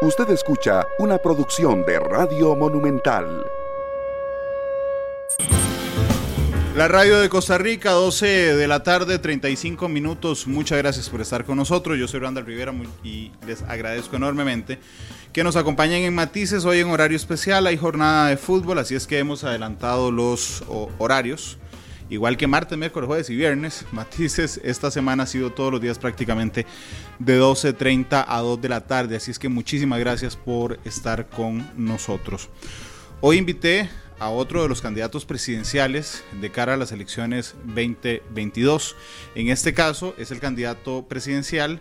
Usted escucha una producción de Radio Monumental. La radio de Costa Rica, 12 de la tarde, 35 minutos. Muchas gracias por estar con nosotros. Yo soy Randall Rivera y les agradezco enormemente que nos acompañen en Matices. Hoy en horario especial hay jornada de fútbol, así es que hemos adelantado los horarios. Igual que martes, miércoles, jueves y viernes, Matices esta semana ha sido todos los días prácticamente de 12.30 a 2 de la tarde. Así es que muchísimas gracias por estar con nosotros. Hoy invité a otro de los candidatos presidenciales de cara a las elecciones 2022. En este caso es el candidato presidencial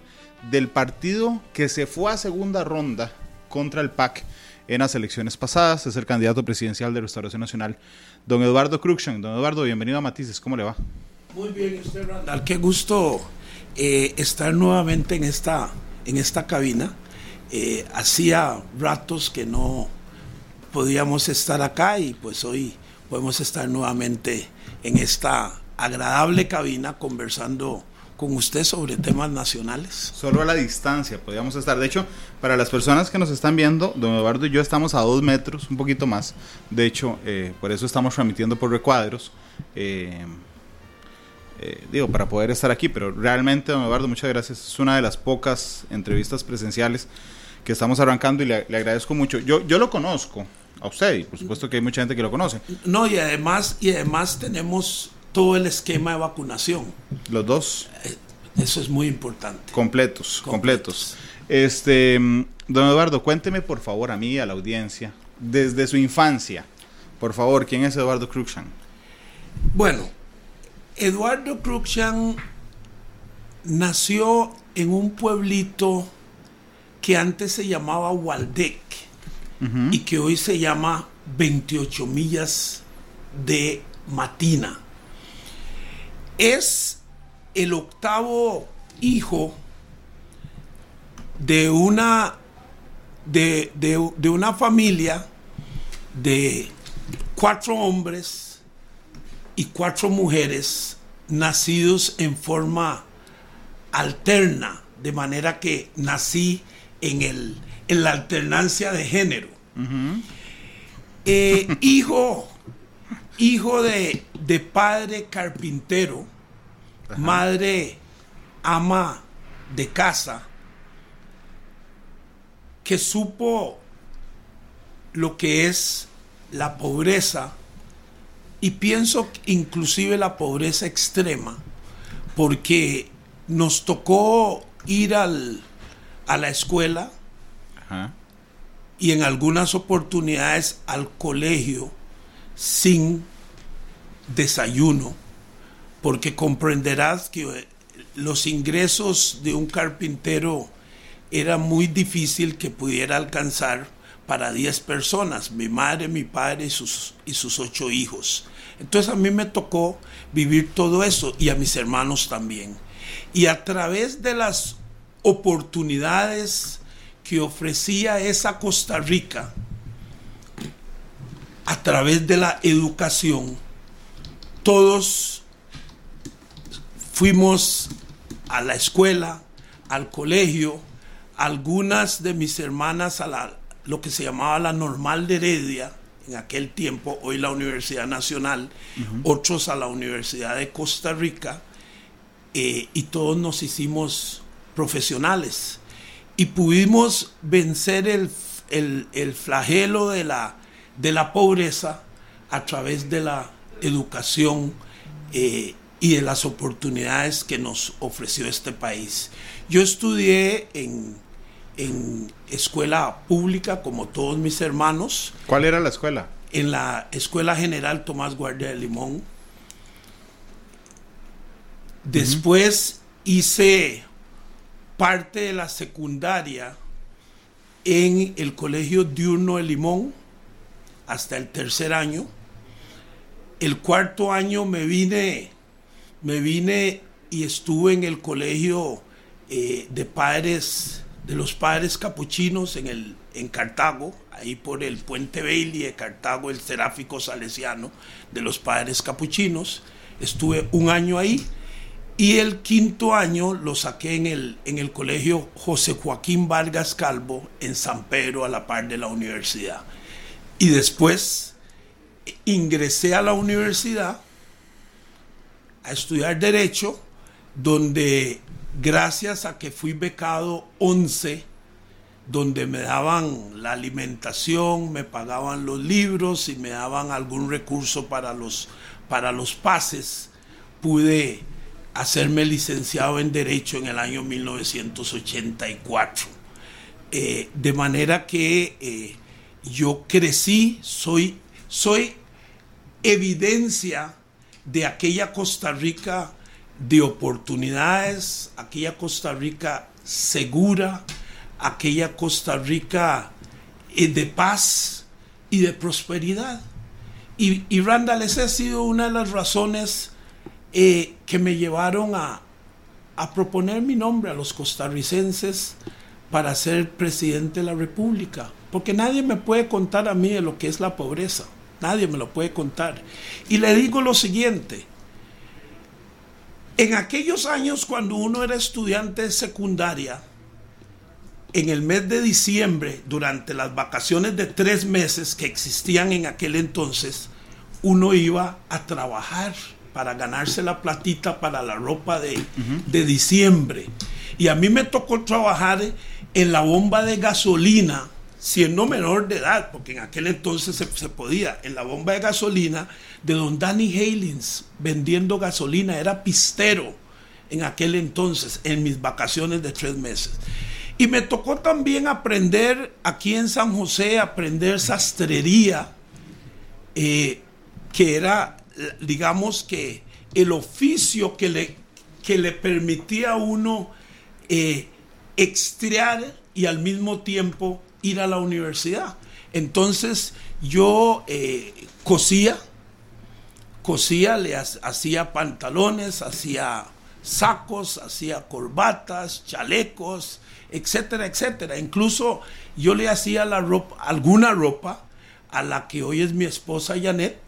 del partido que se fue a segunda ronda contra el PAC en las elecciones pasadas. Es el candidato presidencial de Restauración Nacional, don Eduardo Cruxan. Don Eduardo, bienvenido a Matices. ¿Cómo le va? Muy bien, usted, Randall. Qué gusto eh, estar nuevamente en esta, en esta cabina. Eh, hacía ratos que no podíamos estar acá y pues hoy podemos estar nuevamente en esta agradable cabina conversando con usted sobre temas nacionales. Solo a la distancia podíamos estar. De hecho, para las personas que nos están viendo, don Eduardo y yo estamos a dos metros, un poquito más. De hecho, eh, por eso estamos transmitiendo por recuadros. Eh, eh, digo, para poder estar aquí, pero realmente, don Eduardo, muchas gracias. Es una de las pocas entrevistas presenciales que estamos arrancando y le, le agradezco mucho. Yo, yo lo conozco, a usted y por supuesto que hay mucha gente que lo conoce. No, y además, y además tenemos todo el esquema de vacunación. Los dos. Eh, eso es muy importante. Completos, completos. Este, don Eduardo, cuénteme por favor a mí y a la audiencia, desde su infancia, por favor, ¿quién es Eduardo Cruxan? Bueno, Eduardo Cruxan nació en un pueblito que antes se llamaba Waldec y que hoy se llama 28 millas de Matina. Es el octavo hijo de una, de, de una familia de cuatro hombres y cuatro mujeres nacidos en forma alterna, de manera que nací en el en la alternancia de género. Eh, hijo, hijo de, padre carpintero, madre ama de casa, que supo lo que es la pobreza y pienso inclusive la pobreza extrema, porque nos tocó ir al, a la escuela y en algunas oportunidades al colegio sin desayuno, porque comprenderás que los ingresos de un carpintero era muy difícil que pudiera alcanzar para 10 personas, mi madre, mi padre y sus, y sus ocho hijos. Entonces a mí me tocó vivir todo eso y a mis hermanos también. Y a través de las oportunidades que ofrecía esa Costa Rica a través de la educación, todos fuimos a la escuela, al colegio, algunas de mis hermanas a la, lo que se llamaba la normal de Heredia, en aquel tiempo, hoy la Universidad Nacional, otros a la Universidad de Costa Rica, eh, y todos nos hicimos profesionales. Y pudimos vencer el, flagelo de la, de la, pobreza a través de la educación eh, y de las oportunidades que nos ofreció este país. Yo estudié en, en escuela pública como todos mis hermanos. ¿Cuál era la escuela? En la Escuela General Tomás Guardia de Limón. Después hice parte de la secundaria en el Colegio Diurno de Limón hasta el tercer año. El cuarto año me vine, me vine y estuve en el colegio eh, de padres, de los padres capuchinos en, el, en Cartago, ahí por el puente Bailey de Cartago, el seráfico salesiano de los padres capuchinos. Estuve un año ahí Y el quinto año lo saqué en el, en el colegio José Joaquín Vargas Calvo en San Pedro a la par de la universidad. Y después ingresé a la universidad a estudiar derecho, donde gracias a que fui becado 11, donde me daban la alimentación, me pagaban los libros y me daban algún recurso para los, para los pases, pude hacerme licenciado en Derecho en el año 1984. Eh, de manera que eh, yo crecí, soy, soy evidencia de aquella Costa Rica de oportunidades, aquella Costa Rica segura, aquella Costa Rica eh, de paz y de prosperidad. Y, y Randall, esa ha sido una de las razones eh, que me llevaron a, a proponer mi nombre a los costarricenses para ser presidente de la República. Porque nadie me puede contar a mí de lo que es la pobreza. Nadie me lo puede contar. Y le digo lo siguiente. En aquellos años cuando uno era estudiante de secundaria, en el mes de diciembre, durante las vacaciones de tres meses que existían en aquel entonces, uno iba a trabajar para ganarse la platita para la ropa de, de diciembre. Y a mí me tocó trabajar en la bomba de gasolina, siendo menor de edad, porque en aquel entonces se, podía, en la bomba de gasolina de don Danny Halins, vendiendo gasolina, era pistero en aquel entonces, en mis vacaciones de tres meses. Y me tocó también aprender aquí en San José, aprender sastrería, eh, que era digamos que el oficio que le, que le permitía a uno eh, extraer y al mismo tiempo ir a la universidad. Entonces yo eh, cosía, cosía, le hacía pantalones, hacía sacos, hacía corbatas, chalecos, etcétera, etcétera. Incluso yo le hacía la ropa, alguna ropa a la que hoy es mi esposa Janet,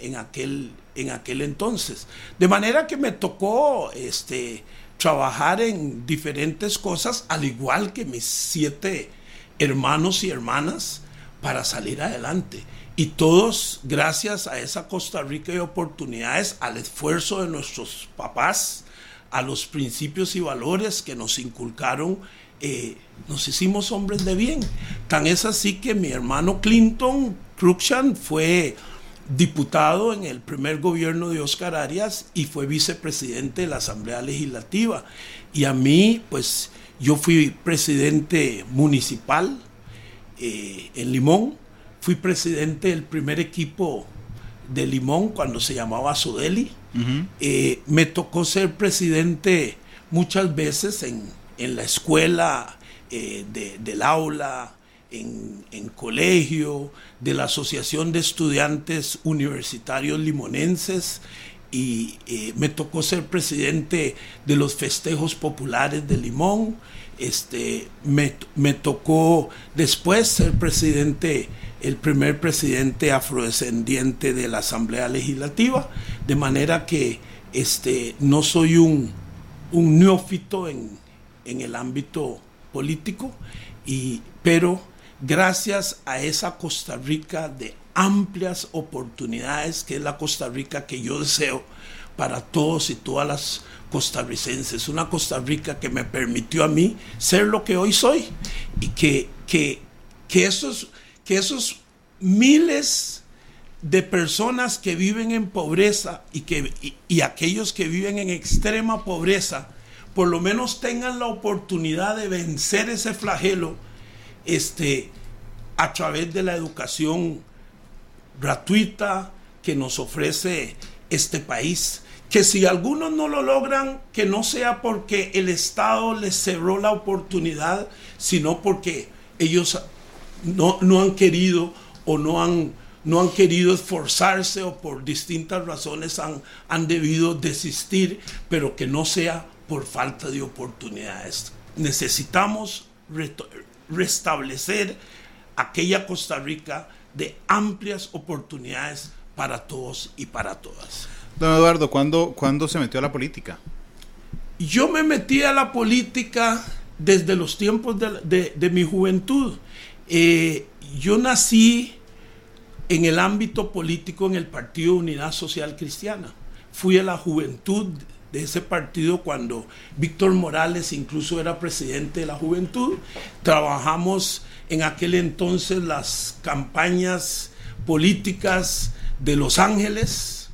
en aquel, en aquel entonces. De manera que me tocó este, trabajar en diferentes cosas, al igual que mis siete hermanos y hermanas, para salir adelante. Y todos, gracias a esa Costa Rica de oportunidades, al esfuerzo de nuestros papás, a los principios y valores que nos inculcaron, eh, nos hicimos hombres de bien. Tan es así que mi hermano Clinton Cruikshank fue diputado en el primer gobierno de Oscar Arias y fue vicepresidente de la Asamblea Legislativa. Y a mí, pues yo fui presidente municipal eh, en Limón, fui presidente del primer equipo de Limón cuando se llamaba Sodeli. eh, me tocó ser presidente muchas veces en, en la escuela eh, de, del aula, en, en, colegio, de la Asociación de Estudiantes Universitarios Limonenses y eh, me tocó ser presidente de los festejos populares de Limón. Este, me, me tocó después ser presidente, el primer presidente afrodescendiente de la Asamblea Legislativa, de manera que este, no soy un, un neófito en, en el ámbito político, y, pero gracias a esa Costa Rica de amplias oportunidades, que es la Costa Rica que yo deseo para todos y todas las costarricenses. Una Costa Rica que me permitió a mí ser lo que hoy soy y que, que, que, esos, que esos miles de personas que viven en pobreza y, que, y, y aquellos que viven en extrema pobreza, por lo menos tengan la oportunidad de vencer ese flagelo este, a través de la educación gratuita que nos ofrece este país. Que si algunos no lo logran, que no sea porque el Estado les cerró la oportunidad, sino porque ellos no, no han querido o no han, no han querido esforzarse o por distintas razones han, han debido desistir, pero que no sea por falta de oportunidades. Necesitamos restablecer aquella Costa Rica de amplias oportunidades para todos y para todas. Don Eduardo, ¿cuándo, ¿cuándo se metió a la política? yo me metí a la política desde los tiempos de, mi juventud. Eh, yo nací en el ámbito político en el Partido Unidad Social Cristiana. Fui a la juventud de ese partido cuando Víctor Morales incluso era presidente de la juventud. Trabajamos en aquel entonces las campañas políticas de Los Ángeles,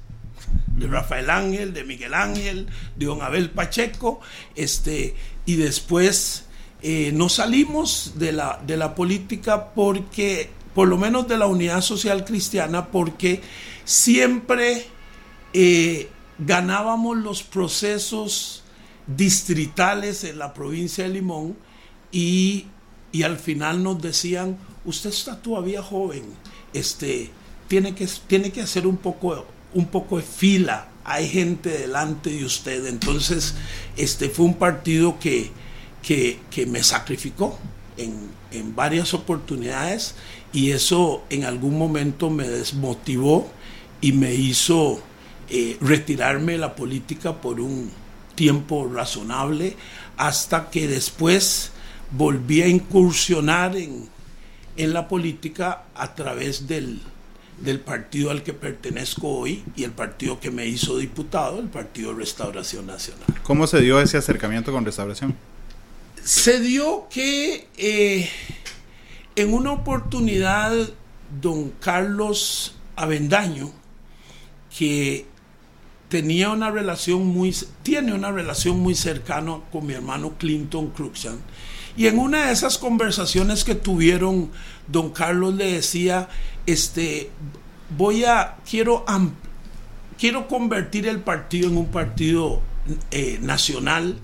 de Rafael Ángel, de Miguel Ángel, de Don Abel Pacheco, este, y después eh, no salimos de la, de la política porque, por lo menos de la unidad social cristiana, porque siempre eh, ganábamos los procesos distritales en la provincia de Limón y, y al final nos decían, usted está todavía joven, este, tiene, que, tiene que hacer un poco, un poco de fila, hay gente delante de usted, entonces este, fue un partido que, que, me sacrificó en, en varias oportunidades y eso en algún momento me desmotivó y me hizo eh, retirarme de la política por un tiempo razonable hasta que después volví a incursionar en, en la política a través del, del partido al que pertenezco hoy y el partido que me hizo diputado, el Partido Restauración Nacional. ¿Cómo se dio ese acercamiento con Restauración? Se dio que eh, en una oportunidad don Carlos Avendaño, que tenía una relación muy, tiene una relación muy cercana con mi hermano Clinton Cruxan. Y en una de esas conversaciones que tuvieron, don Carlos le decía, este, voy a, quiero, quiero convertir el partido en un partido eh, nacional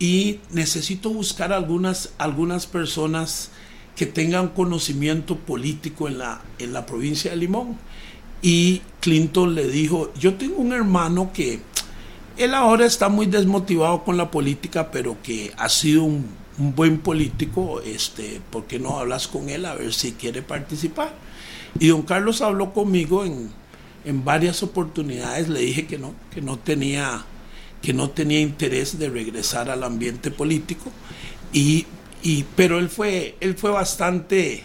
y necesito buscar algunas, algunas personas que tengan conocimiento político en la, en la provincia de Limón. Y Clinton le dijo, yo tengo un hermano que él ahora está muy desmotivado con la política, pero que ha sido un, buen político, este, ¿por qué no hablas con él a ver si quiere participar? Y don Carlos habló conmigo en, en varias oportunidades, le dije que no, que no tenía, que no tenía interés de regresar al ambiente político, y, y pero él fue, él fue bastante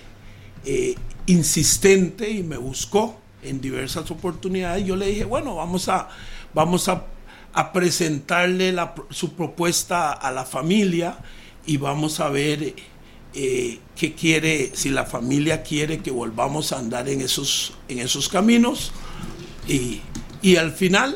eh, insistente y me buscó en diversas oportunidades. Yo le dije, bueno, vamos a, vamos a, presentarle su propuesta a la familia y vamos a ver eh, qué quiere, si la familia quiere que volvamos a andar en esos, en esos caminos. Y, y al final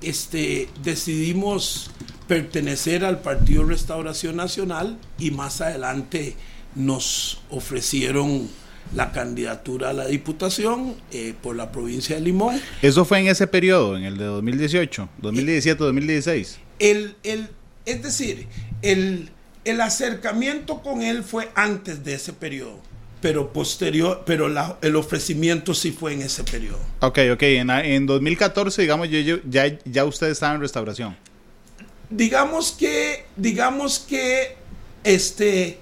este, decidimos pertenecer al Partido Restauración Nacional y más adelante nos ofrecieron la candidatura a la diputación eh, por la provincia de Limón. ¿Eso fue en ese periodo, en el de 2018, 2017, 2016? El, el, es decir, el, el acercamiento con él fue antes de ese periodo pero posterior, pero el ofrecimiento sí fue en ese periodo. Ok, ok, en, en 2014, digamos, ya, ya usted estaba en restauración. Digamos que, digamos que, este,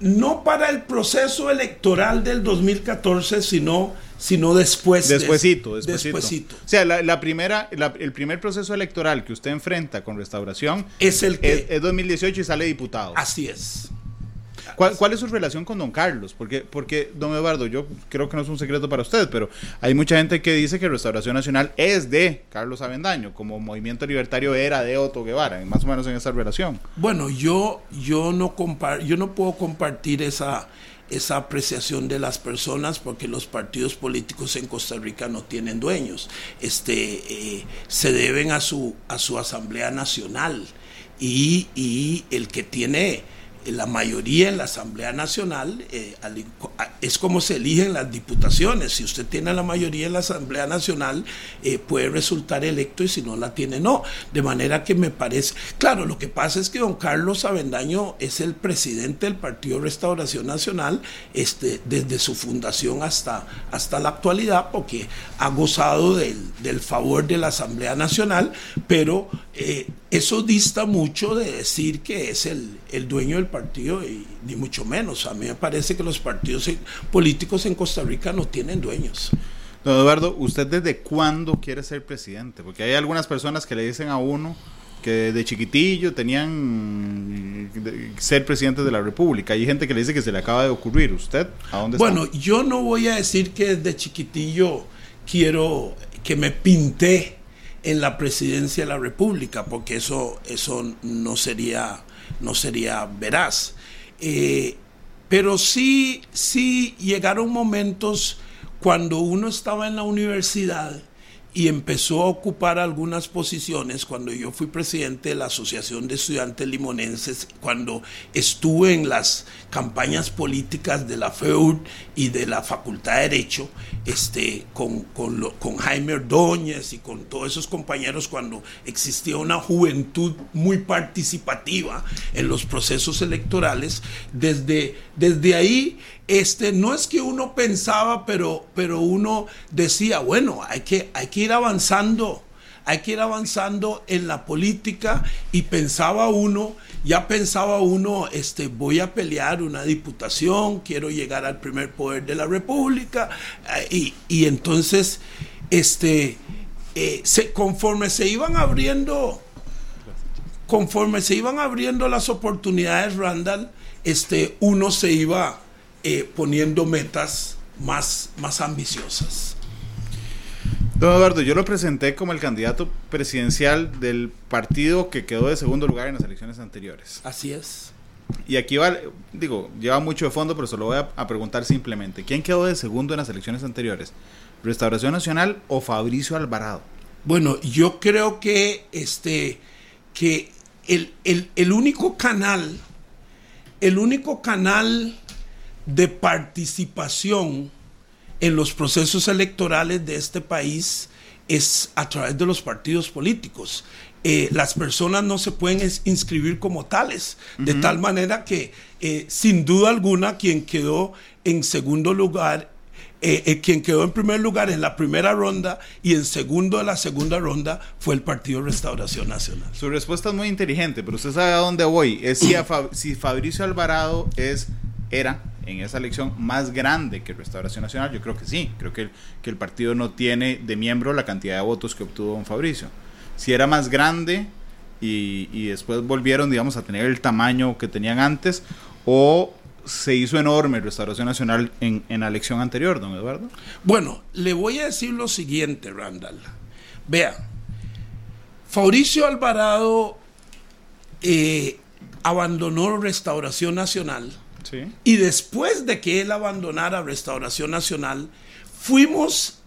no para el proceso electoral del 2014, sino, sino después. Despuésito, despuésito. O sea, la, primera, el primer proceso electoral que usted enfrenta con restauración es el que... es 2018 y sale diputado. Así es. ¿Cuál, es su relación con don Carlos? Porque, porque, don Eduardo, yo creo que no es un secreto para usted, pero hay mucha gente que dice que Restauración Nacional es de Carlos Avendaño, como Movimiento Libertario era de Otto Guevara, más o menos en esa relación. Bueno, yo, yo, no, yo no puedo compartir esa, esa apreciación de las personas porque los partidos políticos en Costa Rica no tienen dueños. Este, eh, se deben a su, a su Asamblea Nacional y, y el que tiene la mayoría en la Asamblea Nacional eh, es como se eligen las diputaciones. Si usted tiene la mayoría en la Asamblea Nacional, eh, puede resultar electo y si no la tiene, no. De manera que me parece, claro, lo que pasa es que don Carlos Avendaño es el presidente del Partido Restauración Nacional este, desde su fundación hasta, hasta la actualidad, porque ha gozado del, del favor de la Asamblea Nacional, pero eh, eso dista mucho de decir que es el, el, dueño del partido y ni mucho menos. A mí me parece que los partidos políticos en Costa Rica no tienen dueños. Don Eduardo, ¿usted desde cuándo quiere ser presidente? Porque hay algunas personas que le dicen a uno que de chiquitillo tenían ser presidentes de la República. Hay gente que le dice que se le acaba de ocurrir. ¿Usted a dónde bueno, está? Bueno, yo no voy a decir que desde chiquitillo quiero que me pinté en la presidencia de la República, porque eso, eso no, sería, no sería veraz. Eh, pero sí, sí llegaron momentos cuando uno estaba en la universidad y empezó a ocupar algunas posiciones cuando yo fui presidente de la Asociación de Estudiantes Limonenses, cuando estuve en las campañas políticas de la FEUD y de la Facultad de Derecho, este, con, con, con Jaime Ordóñez y con todos esos compañeros, cuando existía una juventud muy participativa en los procesos electorales, desde, desde ahí este, no es que uno pensaba, pero, pero uno decía, bueno, hay que, hay que ir avanzando, hay que ir avanzando en la política y pensaba uno, ya pensaba uno, este, voy a pelear una diputación, quiero llegar al primer poder de la República, eh, y, entonces, este, eh, conforme se iban abriendo, conforme se iban abriendo las oportunidades, Randall, este, uno se iba eh, poniendo metas más, más ambiciosas. Don Eduardo, yo lo presenté como el candidato presidencial del partido que quedó de segundo lugar en las elecciones anteriores. Así es. Y aquí va, digo, lleva mucho de fondo, pero se lo voy a, preguntar simplemente. ¿Quién quedó de segundo en las elecciones anteriores? ¿Restauración Nacional o Fabricio Alvarado? Bueno, yo creo que este que el, el único canal, el único canal de participación en los procesos electorales de este país es a través de los partidos políticos. Eh, las personas no se pueden inscribir como tales, de tal manera que eh, sin duda alguna quien quedó en segundo lugar, eh, quien quedó en primer lugar en la primera ronda y en segundo de la segunda ronda fue el Partido Restauración Nacional. Su respuesta es muy inteligente, pero usted sabe a dónde voy. Es si, si Fabricio Alvarado es, era en esa elección más grande que Restauración Nacional? Yo creo que sí, creo que el, que el partido no tiene de miembro la cantidad de votos que obtuvo don Fabricio. Si era más grande y, después volvieron, digamos, a tener el tamaño que tenían antes, o se hizo enorme Restauración Nacional en, en la elección anterior, don Eduardo. Bueno, le voy a decir lo siguiente, Randall. Vea, Fabricio Alvarado eh, abandonó Restauración Nacional y después de que él abandonara Restauración Nacional, fuimos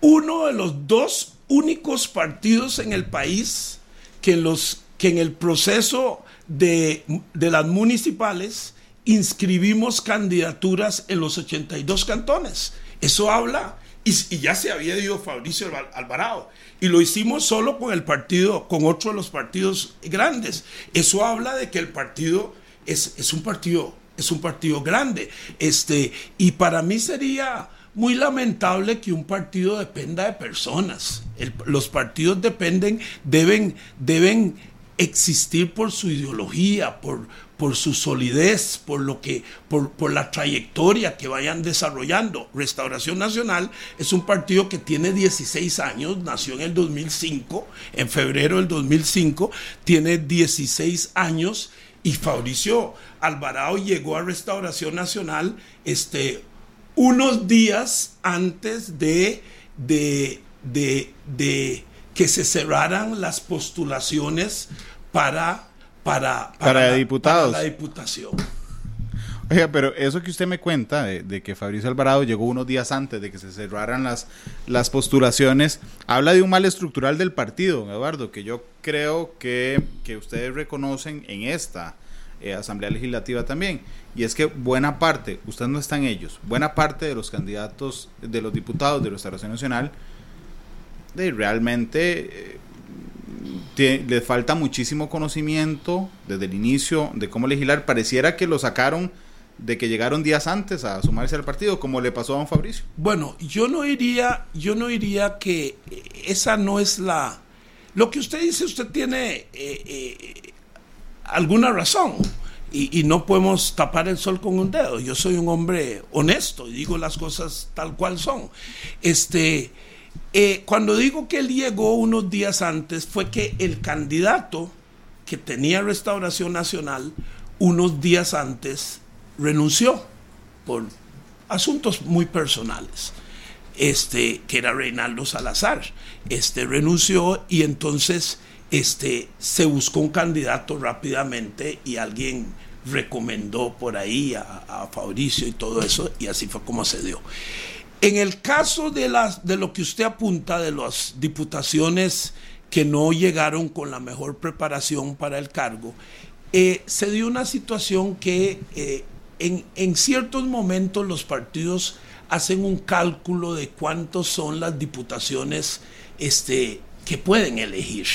uno de los dos únicos partidos en el país que, los, que en el proceso de, las municipales inscribimos candidaturas en los 82 cantones. Eso habla, y, y, ya se había ido Fabricio Alvarado, y lo hicimos solo con el partido, con otro de los partidos grandes. Eso habla de que el partido es, un partido, es un partido grande. Este, y para mí sería muy lamentable que un partido dependa de personas. los partidos dependen, deben, deben existir por su ideología, por, por su solidez, por lo que, por, por, la trayectoria que vayan desarrollando. Restauración Nacional es un partido que tiene 16 años, nació en el 2005, en febrero del 2005, tiene 16 años y Fabricio Alvarado llegó a Restauración Nacional este, unos días antes de, de, de, que se cerraran las postulaciones para, para, para, la, diputados. la diputación. Pero eso que usted me cuenta de, que Fabricio Alvarado llegó unos días antes de que se cerraran las, las postulaciones, habla de un mal estructural del partido, Eduardo, que yo creo que, que ustedes reconocen en esta eh, Asamblea Legislativa también. Y es que buena parte, ustedes no están ellos, buena parte de los candidatos, de los diputados de Restauración Nacional, de, realmente eh, les falta muchísimo conocimiento desde el inicio de cómo legislar. Pareciera que lo sacaron de que llegaron días antes a sumarse al partido, como le pasó a don Fabricio. Bueno, yo no iría, yo no iría que esa no es la... Lo que usted dice, usted tiene eh, alguna razón. Y, no podemos tapar el sol con un dedo. Yo soy un hombre honesto y digo las cosas tal cual son. Este, Eh, cuando digo que él llegó unos días antes, fue que el candidato que tenía Restauración Nacional, unos días antes renunció por asuntos muy personales. Este, que era Reinaldo Salazar, este renunció y entonces este, se buscó un candidato rápidamente y alguien recomendó por ahí a, a Fabricio y todo eso, y así fue como se dio. En el caso de, las, de lo que usted apunta, de las diputaciones que no llegaron con la mejor preparación para el cargo, eh, se dio una situación que eh, en, en, ciertos momentos los partidos hacen un cálculo de cuántos son las diputaciones este, que pueden elegir.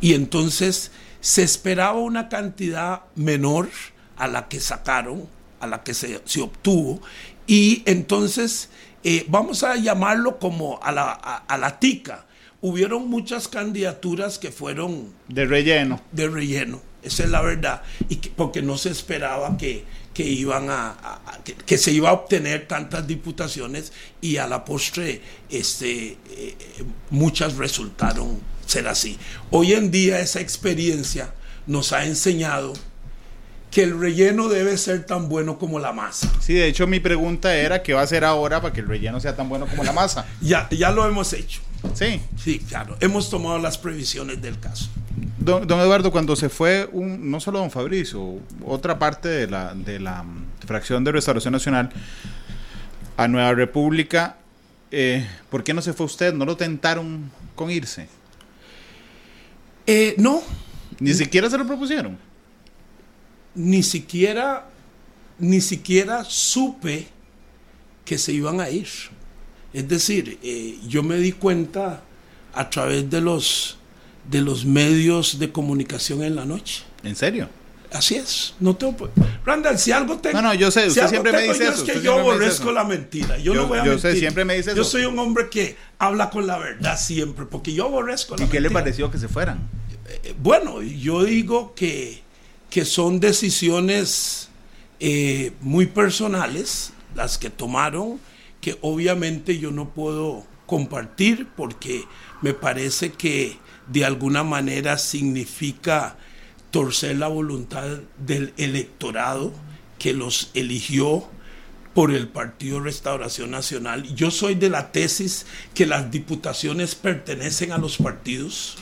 Y entonces se esperaba una cantidad menor a la que sacaron, a la que se, se obtuvo, y entonces eh, vamos a llamarlo como a la, a, la tica. Hubieron muchas candidaturas que fueron... De relleno. De relleno, esa es la verdad. Y porque no se esperaba que, que iban a, que, se iba a obtener tantas diputaciones y a la postre este, eh, muchas resultaron ser así. Hoy en día esa experiencia nos ha enseñado que el relleno debe ser tan bueno como la masa. Sí, de hecho mi pregunta era qué va a hacer ahora para que el relleno sea tan bueno como la masa. ya, ya lo hemos hecho. Sí. Sí, claro. Hemos tomado las previsiones del caso. Don, Eduardo, cuando se fue, un, no solo don Fabricio, otra parte de la, de la mm, fracción de Restauración Nacional a Nueva República, eh, ¿por qué no se fue usted? ¿No lo tentaron con irse? Eh, no. ¿Ni siquiera se lo propusieron? ni siquiera, ni siquiera supe que se iban a ir. Es decir, eh, yo me di cuenta a través de los, de los medios de comunicación en la noche. ¿En serio? Así es. No tengo. Randall, si algo tengo. No, no, yo sé, usted siempre me dice eso. Es que yo aborrezco la mentira. Yo, no voy a yo sé, siempre me dice eso. Yo soy un hombre que habla con la verdad siempre, porque yo aborrezco la ¿Y qué le pareció que se fueran? Eh, bueno, yo digo que que son decisiones eh, muy personales, las que tomaron, que obviamente yo no puedo compartir porque me parece que de alguna manera significa torcer la voluntad del electorado que los eligió por el Partido Restauración Nacional. Yo soy de la tesis que las diputaciones pertenecen a los partidos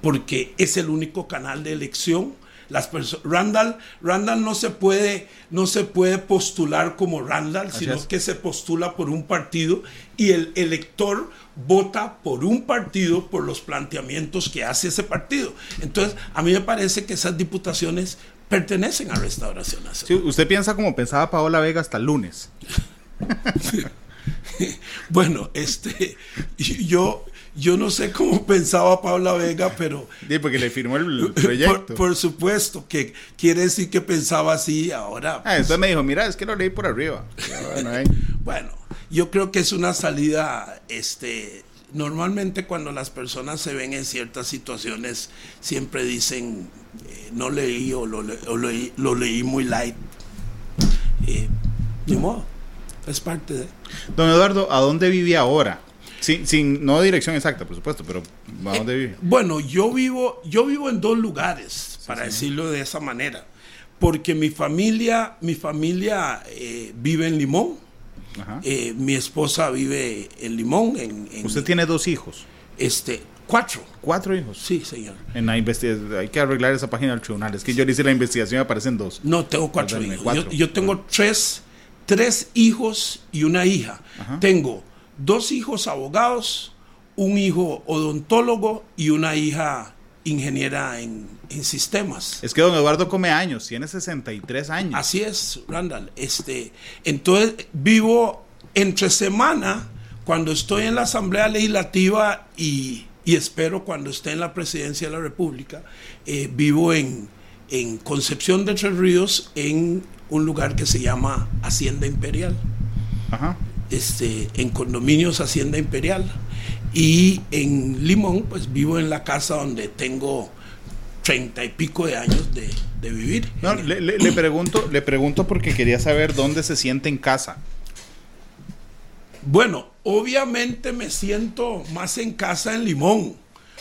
porque es el único canal de elección las Randall, Randall no se puede, no se puede postular como Randall, sino que se postula por un partido y el elector vota por un partido por los planteamientos que hace ese partido. Entonces, a mí me parece que esas diputaciones pertenecen a Restauración Nacional. usted piensa como pensaba Paola Vega hasta el lunes. bueno, este, yo, yo no sé cómo pensaba Paula Vega, pero... Sí, porque le firmó el proyecto. Por, supuesto, que quiere decir que pensaba así ahora. Ah, entonces me dijo, mira, es que lo leí por arriba. Bueno, yo creo que es una salida, este... Normalmente cuando las personas se ven en ciertas situaciones, siempre dicen, eh, no leí o, lo, leí, lo, leí, muy light. Eh, ni modo, es parte de... Don Eduardo, ¿a dónde vive ahora? Sin, sin, no dirección exacta, por supuesto, pero ¿a dónde vive? Bueno, yo vivo, yo vivo en dos lugares, para decirlo de esa manera. Porque mi familia, mi familia eh, vive en Limón. Eh, mi esposa vive en Limón. En, ¿Usted tiene dos hijos? Este, cuatro. ¿Cuatro hijos? Sí, señor. En la investigación, hay que arreglar esa página del tribunal. Es que yo hice la investigación y aparecen dos. No, tengo cuatro hijos. Yo, tengo tres, tres hijos y una hija. Tengo dos hijos abogados, un hijo odontólogo y una hija ingeniera en, sistemas. Es que don Eduardo come años, tiene 63 años. Así es, Randall. Este, entonces vivo entre semana, cuando estoy en la Asamblea Legislativa y, espero cuando esté en la Presidencia de la República, eh, vivo en, en Concepción de Tres Ríos, en un lugar que se llama Hacienda Imperial. Ajá este, en condominios Hacienda Imperial. Y en Limón, pues vivo en la casa donde tengo treinta y pico de años de, vivir. le, pregunto, le pregunto porque quería saber dónde se siente en casa. Bueno, obviamente me siento más en casa en Limón,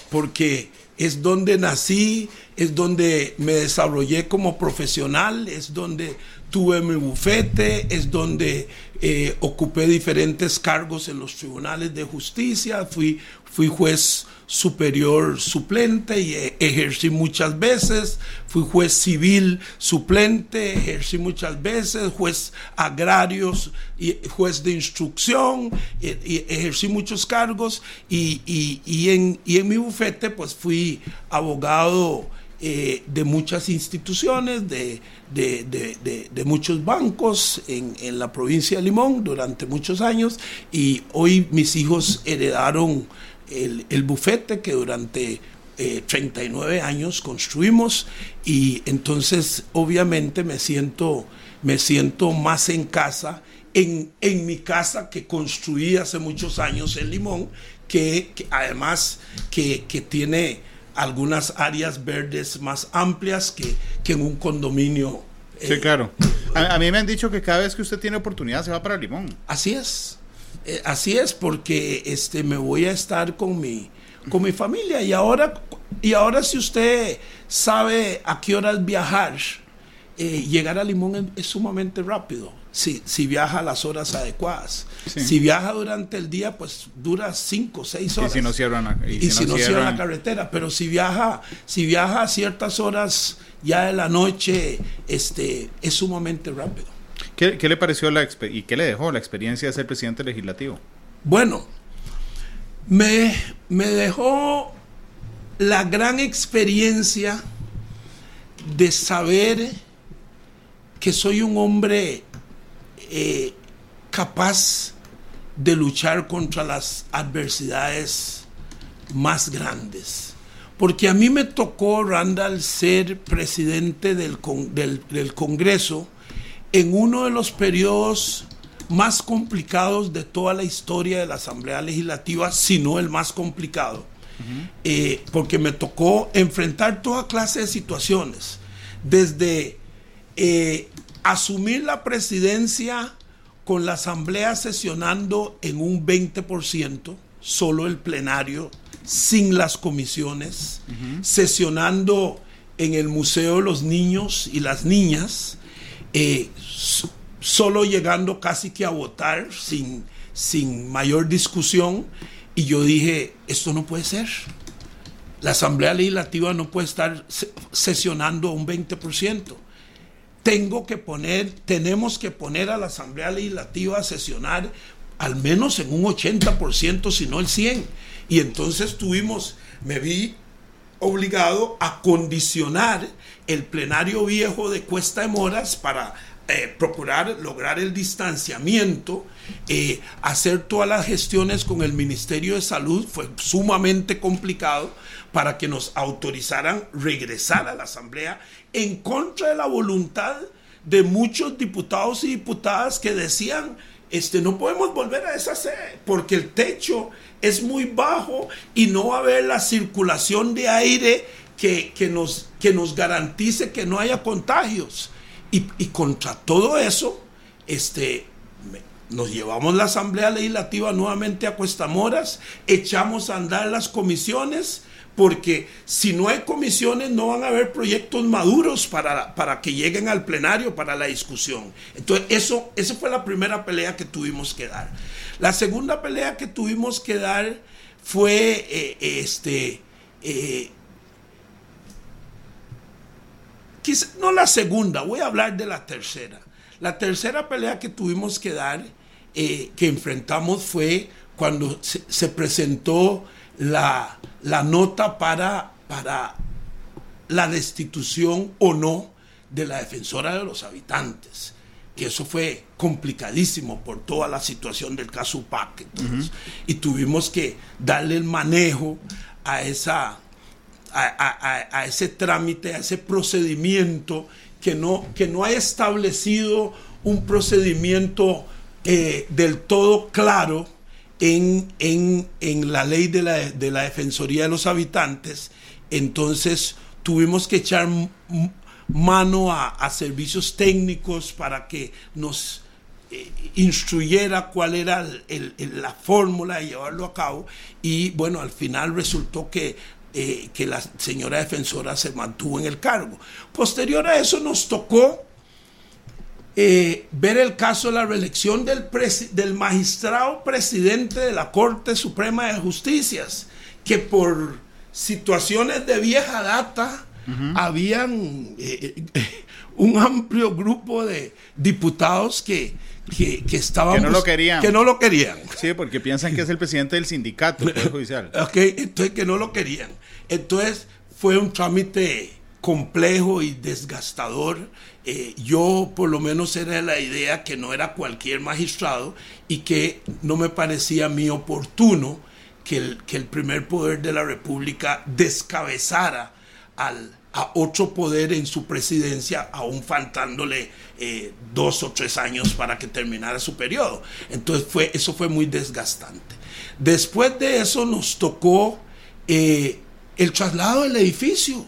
porque es donde nací, es donde me desarrollé como profesional, es donde tuve mi bufete, es donde eh, ocupé diferentes cargos en los tribunales de justicia, fui, fui juez superior suplente y e, ejercí muchas veces, fui juez civil suplente, ejercí muchas veces, juez agrarios y juez de instrucción, y, ejercí muchos cargos y, y, en, y en mi bufete pues fui abogado eh, de muchas instituciones, de, de, muchos bancos en, en, la provincia de Limón durante muchos años y hoy mis hijos heredaron el, el bufete que durante 39 eh, años construimos y entonces obviamente me siento, me siento más en casa en, en, mi casa que construí hace muchos años en Limón, que, además que, que, tiene algunas áreas verdes más amplias que, que en un condominio. Sí, claro. A, mí me han dicho que cada vez que usted tiene oportunidad se va para Limón. Así es. Eh, así es, porque este, me voy a estar con mi, con mi familia. Y ahora, y ahora si usted sabe a qué horas viajar, eh, llegar a Limón es, sumamente rápido. Si, si, viaja a las horas adecuadas. Si viaja durante el día, pues dura 5 o 6 horas. Y si no cierran la, y, si, no, cierran... la carretera. Pero si viaja, si viaja a ciertas horas ya de la noche, este, es sumamente rápido. ¿Qué, le pareció la y qué le dejó la experiencia de ser presidente legislativo? Bueno, me, me dejó la gran experiencia de saber que soy un hombre eh, capaz de luchar contra las adversidades más grandes. Porque a mí me tocó, Randall, ser presidente del, del, Congreso en uno de los periodos más complicados de toda la historia de la Asamblea Legislativa, si no el más complicado, eh, porque me tocó enfrentar toda clase de situaciones, desde eh, asumir la presidencia con la asamblea sesionando en un 20%, solo el plenario, sin las comisiones, sesionando en el Museo de los Niños y las Niñas, eh, solo llegando casi que a votar sin, sin mayor discusión. Y yo dije, esto no puede ser. La Asamblea Legislativa no puede estar sesionando un 20% tengo que poner, tenemos que poner a la Asamblea Legislativa a sesionar al menos en un 80%, si no el 100%. Y entonces tuvimos, me vi obligado a condicionar el plenario viejo de Cuesta de Moras para eh, procurar lograr el distanciamiento, eh, hacer todas las gestiones con el Ministerio de Salud, fue sumamente complicado para que nos autorizaran regresar a la Asamblea en contra de la voluntad de muchos diputados y diputadas que decían, este, no podemos volver a esa sede porque el techo es muy bajo y no va a haber la circulación de aire que, nos, que nos garantice que no haya contagios. Y, contra todo eso, este, nos llevamos la Asamblea Legislativa nuevamente a Cuestamoras, echamos a andar las comisiones, porque si no hay comisiones no van a haber proyectos maduros para, para que lleguen al plenario para la discusión. Entonces, eso, esa fue la primera pelea que tuvimos que dar. La segunda pelea que tuvimos que dar fue eh, este. Eh, no la segunda, voy a hablar de la tercera. La tercera pelea que tuvimos que dar, eh, que enfrentamos, fue cuando se presentó la, la nota para, para la destitución o no de la defensora de los habitantes, que eso fue complicadísimo por toda la situación del caso UPAC. Y tuvimos que darle el manejo a, esa, a, ese trámite, a ese procedimiento que no, que no ha establecido un procedimiento eh, del todo claro en, la ley de la, de la Defensoría de los Habitantes, entonces tuvimos que echar mano a, servicios técnicos para que nos eh, instruyera cuál era la fórmula de llevarlo a cabo y bueno, al final resultó que, eh, que la señora defensora se mantuvo en el cargo. Posterior a eso nos tocó eh, ver el caso de la reelección del, del magistrado presidente de la Corte Suprema de Justicias, que por situaciones de vieja data habían eh, eh, un amplio grupo de diputados que, que, estaban... Que no lo querían. Que no lo querían. Sí, porque piensan que es el presidente del sindicato judicial. ok, entonces que no lo querían. Entonces fue un trámite complejo y desgastador. Eh, yo por lo menos era la idea que no era cualquier magistrado y que no me parecía a mí oportuno que el, que el primer poder de la República descabezara al, a otro poder en su presidencia, aún faltándole eh, dos o tres años para que terminara su periodo. Entonces fue, eso fue muy desgastante. Después de eso nos tocó eh, el traslado del edificio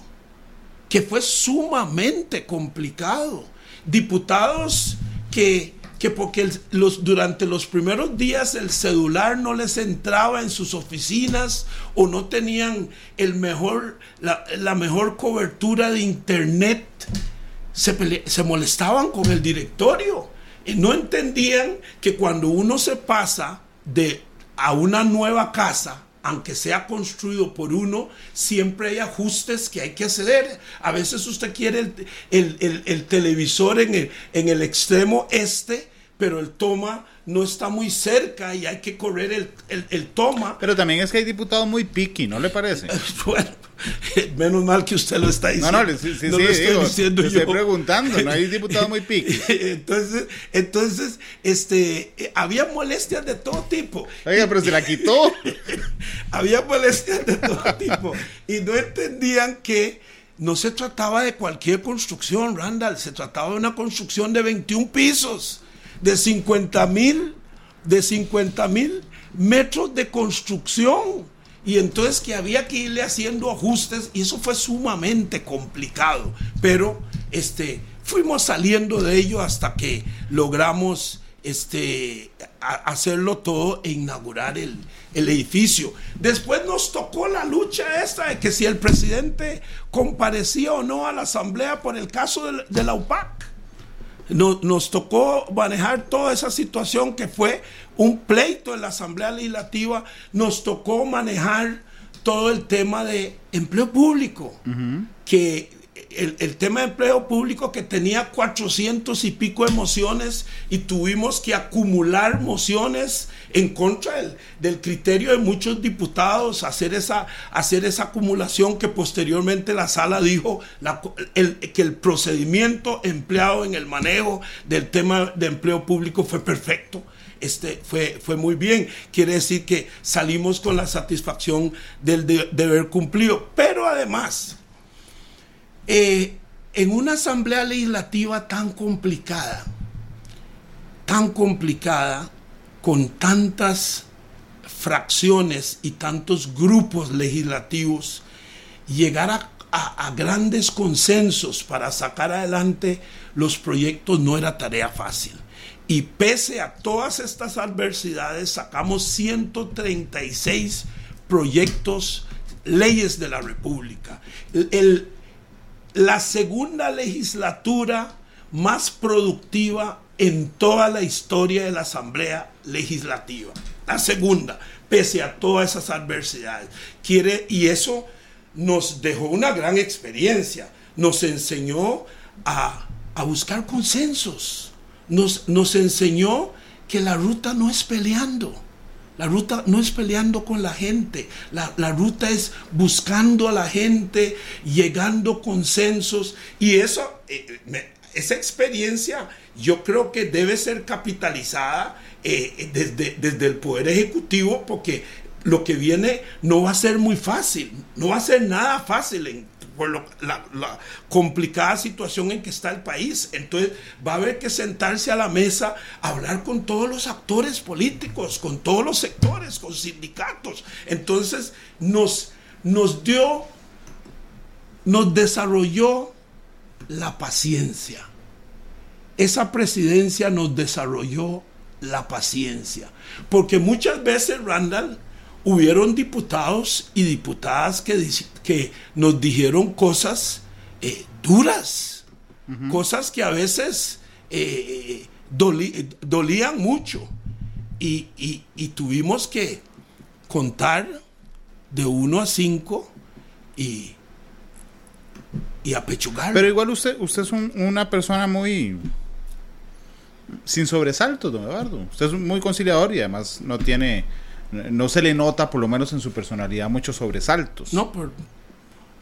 que fue sumamente complicado. Diputados que, que porque los, durante los primeros días el celular no les entraba en sus oficinas o no tenían el mejor, la, mejor cobertura de internet, se, se molestaban con el directorio. Y no entendían que cuando uno se pasa de a una nueva casa, aunque sea construido por uno, siempre hay ajustes que hay que hacer. A veces usted quiere el, televisor en el, en el extremo este, pero el toma no está muy cerca y hay que correr el, toma. Pero también es que hay diputados muy piqui, ¿no le parece? bueno, menos mal que usted lo está diciendo. No, no, sí, sí, no lo estoy diciendo yo. estoy preguntando, no hay diputados muy piqui. entonces, entonces, este, había molestias de todo tipo. Oiga, pero se la quitó. había molestias de todo tipo y no entendían que no se trataba de cualquier construcción, Randall, se trataba de una construcción de 21 pisos de 50 mil, de 50 mil metros de construcción. Y entonces que había que irle haciendo ajustes y eso fue sumamente complicado. Pero este, fuimos saliendo de ello hasta que logramos este, hacerlo todo e inaugurar el, edificio. Después nos tocó la lucha esta de que si el presidente comparecía o no a la asamblea por el caso de la UPAC nos, tocó manejar toda esa situación que fue un pleito en la Asamblea Legislativa, nos tocó manejar todo el tema de empleo público, que el, tema de empleo público que tenía 400 y pico de mociones y tuvimos que acumular mociones en contra del, criterio de muchos diputados, hacer esa, hacer esa acumulación que posteriormente la sala dijo que el procedimiento empleado en el manejo del tema de empleo público fue perfecto. Este, fue, fue muy bien. Quiere decir que salimos con la satisfacción del deber cumplido. Pero además, eh, en una asamblea legislativa tan complicada, tan complicada, con tantas fracciones y tantos grupos legislativos, llegar a, grandes consensos para sacar adelante los proyectos no era tarea fácil. Y pese a todas estas adversidades, sacamos 136 proyectos, leyes de la República. El, la segunda legislatura más productiva en toda la historia de la Asamblea Legislativa. La segunda, pese a todas esas adversidades. Quiere, y eso nos dejó una gran experiencia. Nos enseñó a, buscar consensos. Nos, nos enseñó que la ruta no es peleando la ruta no es peleando con la gente, la, ruta es buscando a la gente, llegando consensos. Y eso, eh, esa experiencia yo creo que debe ser capitalizada eh, desde, desde el Poder Ejecutivo porque lo que viene no va a ser muy fácil, no va a ser nada fácil en por la, complicada situación en que está el país. Entonces va a haber que sentarse a la mesa, hablar con todos los actores políticos, con todos los sectores, con sindicatos. Entonces nos, nos dio, nos desarrolló la paciencia. esa presidencia nos desarrolló la paciencia. Porque muchas veces, Randall, hubieron diputados y diputadas que, que nos dijeron cosas eh, duras, cosas que a veces eh, dolían mucho. Y, y, tuvimos que contar de uno a cinco y, y apechugar. Pero igual usted, usted es una persona muy sin sobresaltos, don Eduardo. Usted es muy conciliador y además no tiene, no se le nota, por lo menos en su personalidad, muchos sobresaltos. No, por,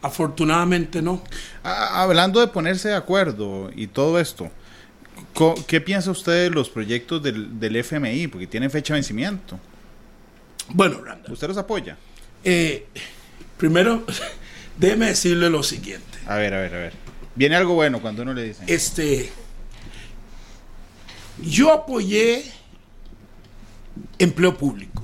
afortunadamente no. hablando de ponerse de acuerdo y todo esto, ¿qué piensa usted de los proyectos del, del FMI? Porque tienen fecha de vencimiento. Bueno, Randa. ¿Usted los apoya? Eh, primero, déjeme decirle lo siguiente. A ver, a ver, a ver. Viene algo bueno cuando uno le dice. Este, yo apoyé empleo público.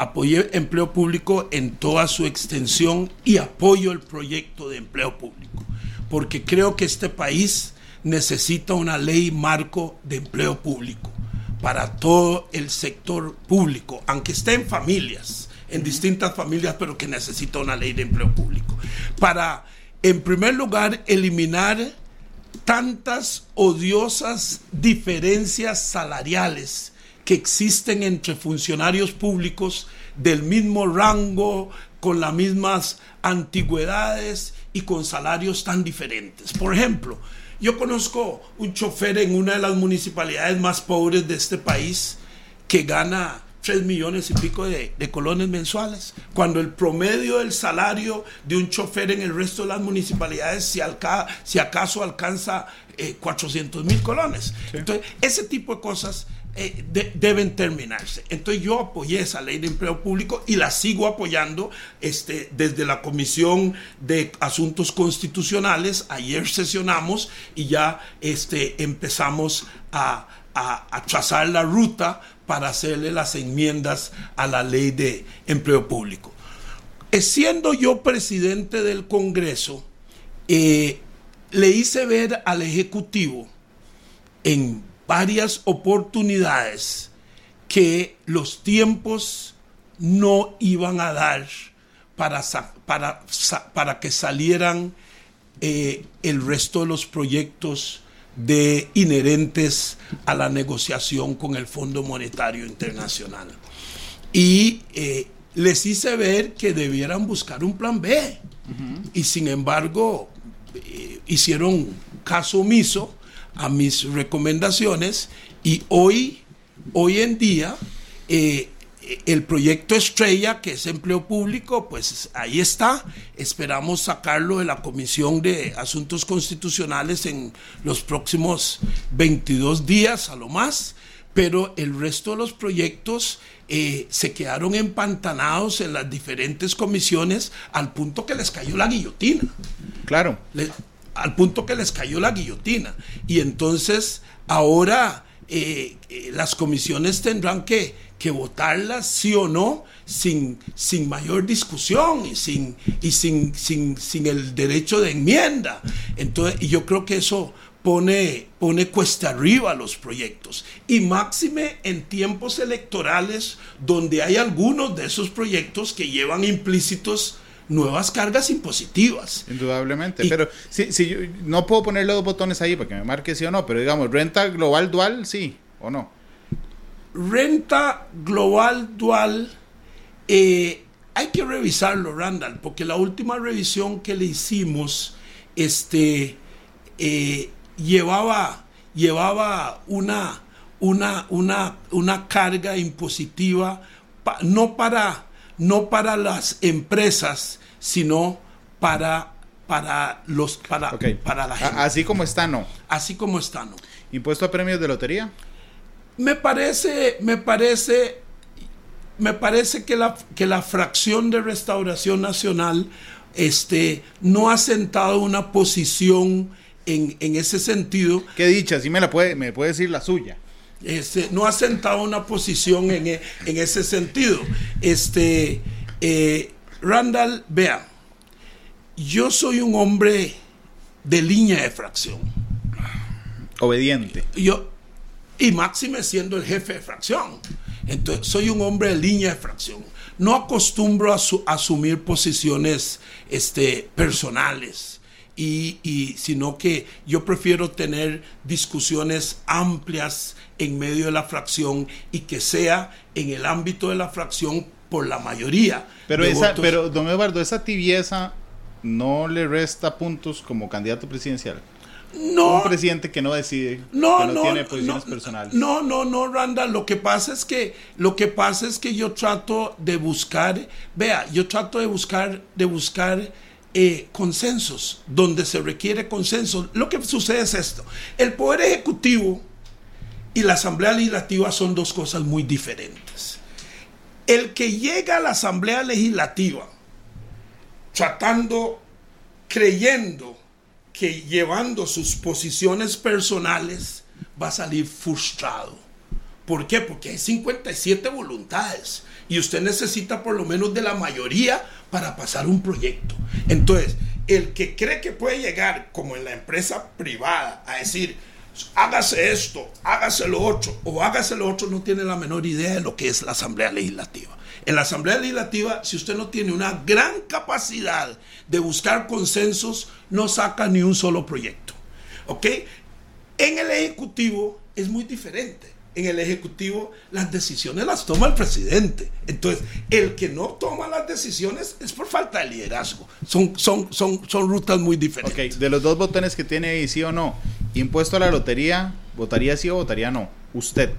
Apoyé empleo público en toda su extensión y apoyo el proyecto de empleo público, porque creo que este país necesita una ley marco de empleo público para todo el sector público, aunque esté en familias, en distintas familias, pero que necesita una ley de empleo público. Para, en primer lugar, eliminar tantas odiosas diferencias salariales que existen entre funcionarios públicos del mismo rango, con las mismas antigüedades y con salarios tan diferentes. Por ejemplo, yo conozco un chofer en una de las municipalidades más pobres de este país que gana 3 millones y pico de, colones mensuales, cuando el promedio del salario de un chofer en el resto de las municipalidades, si, si acaso alcanza 400 eh, mil colones. Entonces, ese tipo de cosas eh, deben terminarse. Entonces yo apoyé esa ley de empleo público y la sigo apoyando este, desde la Comisión de Asuntos Constitucionales. Ayer sesionamos y ya este, empezamos a, a trazar la ruta para hacerle las enmiendas a la ley de empleo público. Eh, siendo yo presidente del Congreso, eh, le hice ver al Ejecutivo en varias oportunidades que los tiempos no iban a dar para, para, para que salieran eh, el resto de los proyectos de inherentes a la negociación con el Fondo Monetario Internacional. Y eh, les hice ver que debieran buscar un plan B. Y sin embargo, eh, hicieron caso omiso a mis recomendaciones y hoy, hoy en día, eh, el proyecto Estrella, que es empleo público, pues ahí está. Esperamos sacarlo de la Comisión de Asuntos Constitucionales en los próximos 22 días a lo más, pero el resto de los proyectos eh, se quedaron empantanados en las diferentes comisiones al punto que les cayó la guillotina. Claro. Al punto que les cayó la guillotina. Y entonces ahora eh, eh, las comisiones tendrán que que votarla sí o no sin, sin mayor discusión y, sin, y sin, sin, sin el derecho de enmienda. Entonces, y yo creo que eso pone, pone cuesta arriba los proyectos. Y máxime en tiempos electorales donde hay algunos de esos proyectos que llevan implícitos nuevas cargas impositivas. Indudablemente, pero si, si no puedo ponerle dos botones ahí para que me marque sí o no, pero digamos, renta global dual, sí o no renta global dual, eh, hay que revisarlo, Randall, porque la última revisión que le hicimos este, eh, llevaba, llevaba una, una, una, una carga impositiva, no, para, no para las empresas, sino para, para, los, para, para la gente. Así como está, no. Así como está, no. ¿Impuesto a premios de lotería? Me parece, me parece, me parece que la, que la fracción de Restauración Nacional este, no ha sentado una posición en, ese sentido. Qué dicha, si me la puede, me puede decir la suya. Este, no ha sentado una posición en, ese sentido. Este, eh, Randall, vea, yo soy un hombre de línea de fracción. Obediente. Yo, y máxime siendo el jefe de fracción. Entonces, soy un hombre de línea de fracción. No acostumbro a asumir posiciones este, personales, y, y, sino que yo prefiero tener discusiones amplias en medio de la fracción y que sea en el ámbito de la fracción por la mayoría. Pero, esa, pero don Eduardo, esa tibieza no le resta puntos como candidato presidencial. No. Un presidente que no decide, no, que no, tiene posiciones personales. No, no, no, Randa. Lo que pasa es que, lo que pasa es que yo trato de buscar, vea, yo trato de buscar, de buscar eh, consensos, donde se requiere consenso. Lo que sucede es esto: el poder ejecutivo y la asamblea legislativa son dos cosas muy diferentes. El que llega a la asamblea legislativa tratando, creyendo que llevando sus posiciones personales va a salir frustrado. ¿Por qué? Porque hay 57 voluntades y usted necesita por lo menos de la mayoría para pasar un proyecto. Entonces, el que cree que puede llegar, como en la empresa privada, a decir, hágase esto, hágase lo otro, o hágase lo otro, no tiene la menor idea de lo que es la Asamblea Legislativa. En la Asamblea Legislativa, si usted no tiene una gran capacidad de buscar consensos, no saca ni un solo proyecto. ¿Ok? En el Ejecutivo es muy diferente. En el Ejecutivo las decisiones las toma el presidente. Entonces, el que no toma las decisiones es por falta de liderazgo. Son, son, son, son rutas muy diferentes. Ok, de los dos botones que tiene ahí, sí o no, impuesto a la lotería, ¿votaría sí o votaría no? Usted.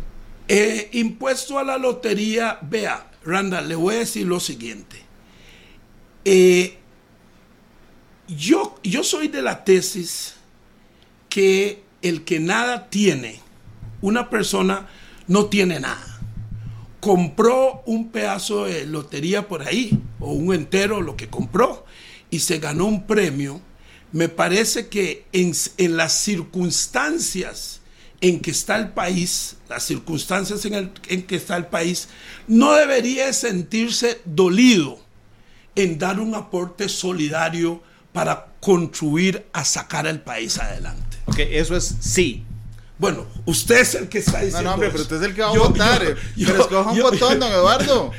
Eh, impuesto a la lotería, vea, Randall, le voy a decir lo siguiente. Eh, yo, yo soy de la tesis que el que nada tiene, una persona no tiene nada. Compró un pedazo de lotería por ahí, o un entero, lo que compró, y se ganó un premio. Me parece que en, las circunstancias en que está el país, las circunstancias en, el, en que está el país, no debería sentirse dolido en dar un aporte solidario para contribuir a sacar al país adelante. Ok, eso es sí. Bueno, usted es el que está diciendo. No, no, hombre, pero usted es el que va a votar. pero escoja un botón, don Eduardo.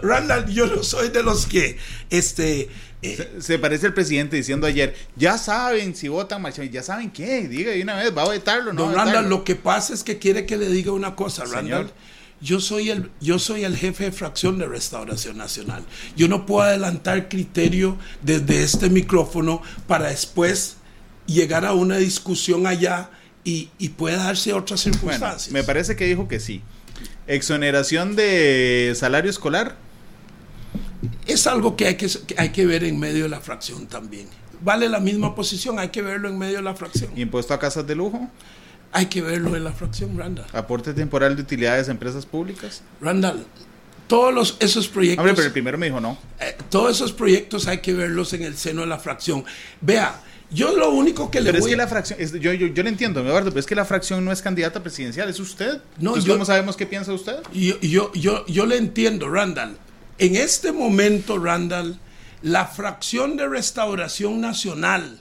Randall, yo no soy de los que este, eh, se, parece el presidente diciendo ayer, ya saben si votan ya saben qué, diga de una vez, va a vetarlo, ¿no? Randall, lo que pasa es que quiere que le diga una cosa, Randall. Yo soy, el, yo soy el jefe de fracción de Restauración Nacional. Yo no puedo adelantar criterio desde este micrófono para después llegar a una discusión allá y, y puede darse otras circunstancias. me parece que dijo que sí. Exoneración de salario escolar es algo que hay que, hay que ver en medio de la fracción también. Vale la misma posición, hay que verlo en medio de la fracción. ¿Impuesto a casas de lujo? Hay que verlo en la fracción, Randall. ¿Aporte temporal de utilidades a empresas públicas? Randall, todos los, esos proyectos... Hombre, pero el primero me dijo no. Eh, todos esos proyectos hay que verlos en el seno de la fracción. Vea, yo lo único que le pero voy... es que la fracción, yo, yo, yo, le entiendo, Eduardo, pero es que la fracción no es candidata presidencial, es usted. No, Entonces, ¿cómo sabemos qué piensa usted? Yo, yo, yo, yo le entiendo, Randall. En este momento, Randall, la fracción de Restauración Nacional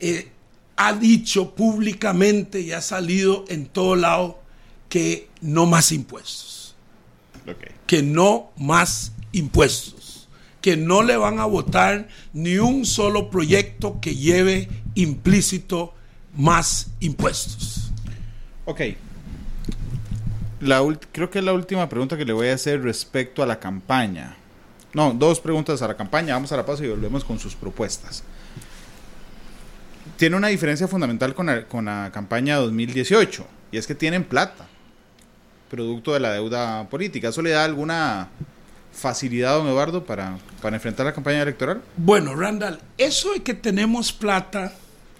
eh, ha dicho públicamente y ha salido en todo lado que no más impuestos. Que no más impuestos. Que no le van a votar ni un solo proyecto que lleve implícito más impuestos. Ok creo que es la última pregunta que le voy a hacer respecto a la campaña. No, dos preguntas a la campaña. Vamos a la pausa y volvemos con sus propuestas. Tiene una diferencia fundamental con la, con la campaña 2018 y es que tienen plata, producto de la deuda política. ¿Eso le da alguna facilidad, don Eduardo, para, para enfrentar la campaña electoral? Bueno, Randall, eso de que tenemos plata.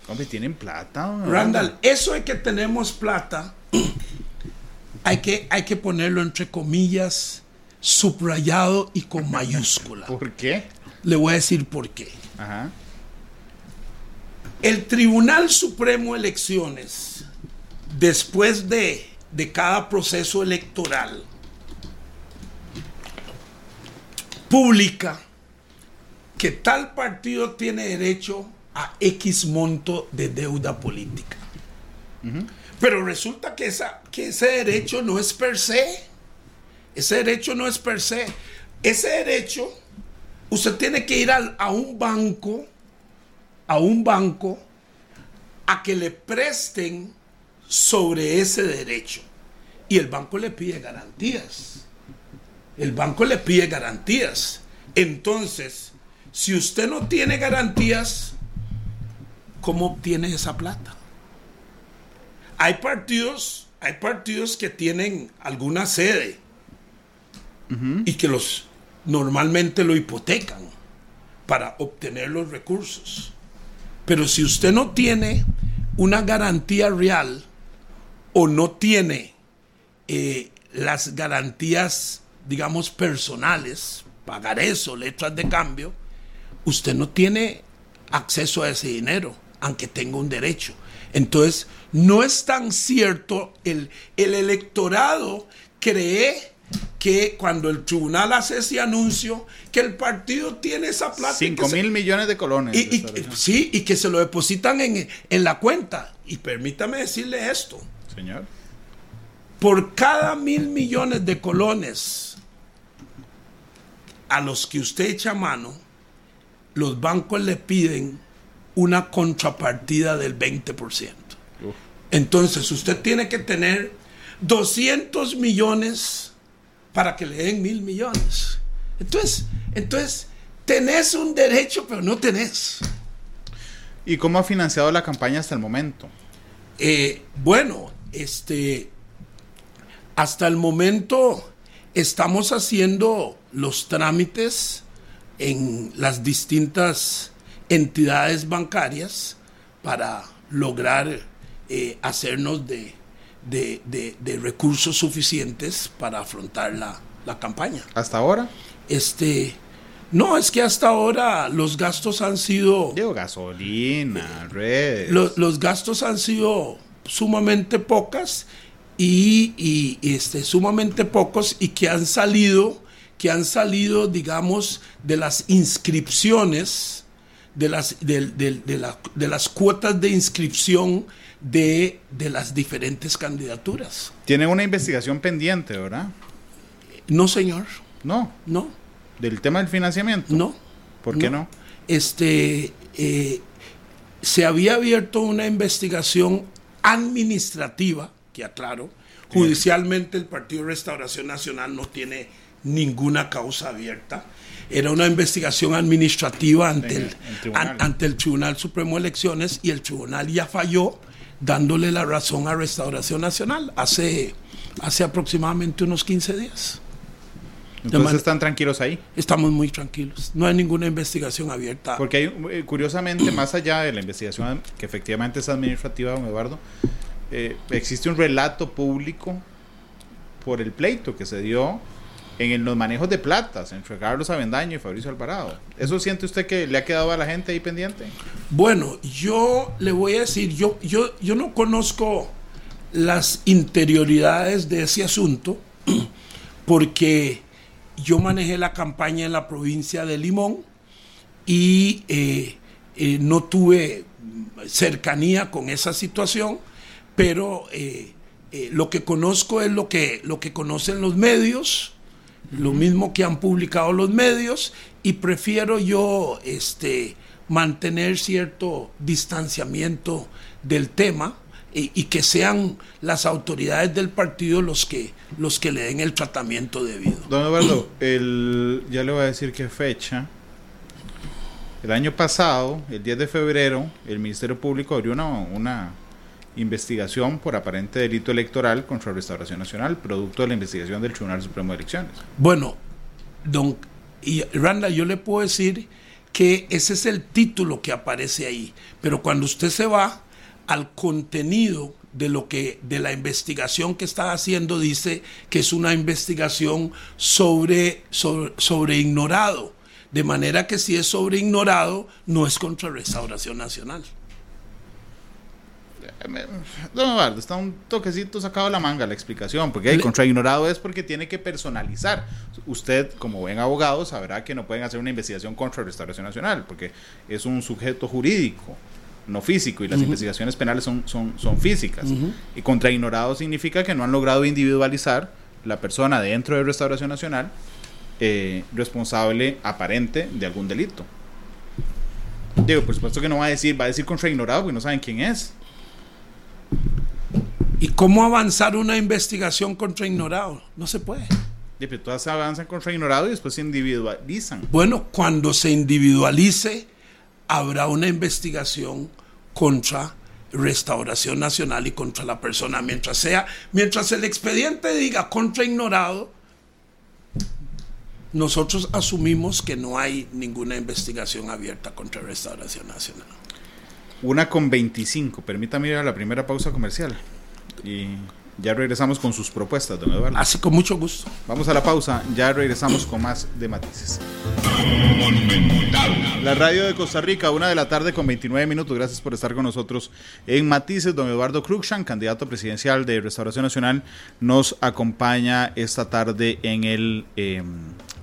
Hombre, tienen plata. Randall, eso de que tenemos plata hay que, hay que ponerlo entre comillas, subrayado y con mayúscula. ¿Por qué? Le voy a decir por qué. El Tribunal Supremo de Elecciones, después de, de cada proceso electoral, publica que tal partido tiene derecho a X monto de deuda política. Pero resulta que, esa, que ese derecho no es per se. Ese derecho no es per se. Ese derecho, usted tiene que ir a un banco, a un banco, a que le presten sobre ese derecho. Y el banco le pide garantías. El banco le pide garantías. Entonces, si usted no tiene garantías, ¿cómo obtiene esa plata? Hay partidos, hay partidos que tienen alguna sede y que los normalmente lo hipotecan para obtener los recursos. Pero si usted no tiene una garantía real o no tiene eh, las garantías, digamos, personales, pagar eso, letras de cambio, usted no tiene acceso a ese dinero, aunque tenga un derecho. Entonces, no es tan cierto, el, el electorado cree que cuando el tribunal hace ese anuncio, que el partido tiene esa plata. 5 mil millones de colones. Y, sí, y que se lo depositan en, en la cuenta. Y permítame decirle esto. Señor. Por cada mil millones de colones a los que usted echa mano, los bancos le piden una contrapartida del 20%. Entonces usted tiene que tener 200 millones para que le den mil millones. Entonces, entonces, tenés un derecho, pero no tenés. ¿Y cómo ha financiado la campaña hasta el momento? Eh, bueno, este, hasta el momento estamos haciendo los trámites en las distintas entidades bancarias para lograr eh, hacernos de, de, recursos suficientes para afrontar la, la, campaña. ¿Hasta ahora? Este, no, es que hasta ahora los gastos han sido... Digo, gasolina, redes. los gastos han sido sumamente pocas y, y, este, sumamente pocos y que han salido, que han salido, digamos, de las inscripciones, de las, de, de, la, de las cuotas de inscripción de, de las diferentes candidaturas. Tiene una investigación pendiente, ¿verdad? No, señor. No. No. ¿Del tema del financiamiento? No. ¿Por qué no? Este, eh, se había abierto una investigación administrativa, que aclaro, judicialmente el Partido Restauración Nacional no tiene ninguna causa abierta. Era una investigación administrativa ante el, ante el Tribunal Supremo de Elecciones y el tribunal ya falló dándole la razón a Restauración Nacional hace, hace aproximadamente unos 15 días. Entonces están tranquilos ahí. Estamos muy tranquilos. No hay ninguna investigación abierta. Porque hay, eh, curiosamente, más allá de la investigación que efectivamente es administrativa, don Eduardo, eh, existe un relato público por el pleito que se dio en los manejos de platas entre Carlos Avendaño y Fabricio Alvarado. ¿Eso siente usted que le ha quedado a la gente ahí pendiente? Bueno, yo le voy a decir, yo, yo, yo no conozco las interioridades de ese asunto porque yo manejé la campaña en la provincia de Limón y eh, eh, no tuve cercanía con esa situación, pero eh, lo que conozco es lo que, lo que conocen los medios, lo mismo que han publicado los medios, y prefiero yo este, mantener cierto distanciamiento del tema y, que sean las autoridades del partido los que, los que le den el tratamiento debido. Don Eduardo, el, ya le voy a decir qué fecha. El año pasado, el 10 de febrero, el Ministerio Público abrió una, una investigación por aparente delito electoral contra Restauración Nacional, producto de la investigación del Tribunal Supremo de Elecciones. Bueno, don y Randa, yo le puedo decir que ese es el título que aparece ahí, pero cuando usted se va al contenido de lo que de la investigación que está haciendo dice que es una investigación sobre, sobre, ignorado de manera que si es sobre ignorado no es contra restauración nacional Don Eduardo, está un toquecito sacado de la manga la explicación, porque el contra ignorado es porque tiene que personalizar. Usted, como buen abogado, sabrá que no pueden hacer una investigación contra Restauración Nacional, porque es un sujeto jurídico no físico y las investigaciones penales son, son, son físicas. Y contra ignorado significa que no han logrado individualizar la persona dentro de Restauración Nacional eh, responsable aparente de algún delito. Digo, por supuesto que no va a decir, va a decir contra ignorado porque no saben quién es. ¿Y cómo avanzar una investigación contra ignorado? No se puede. Todas avanzan contra ignorado y después se individualizan. Bueno, cuando se individualice, habrá una investigación contra Restauración Nacional y contra la persona. Mientras sea, mientras el expediente diga contra ignorado, nosotros asumimos que no hay ninguna investigación abierta contra Restauración Nacional. Una con 25. Permítame ir a la primera pausa comercial. Y ya regresamos con sus propuestas, don Eduardo. Así con mucho gusto. Vamos a la pausa, ya regresamos con más de matices. La radio de Costa Rica, una de la tarde con 29 minutos. Gracias por estar con nosotros en Matices. Don Eduardo Cruxan, candidato presidencial de Restauración Nacional, nos acompaña esta tarde en el eh,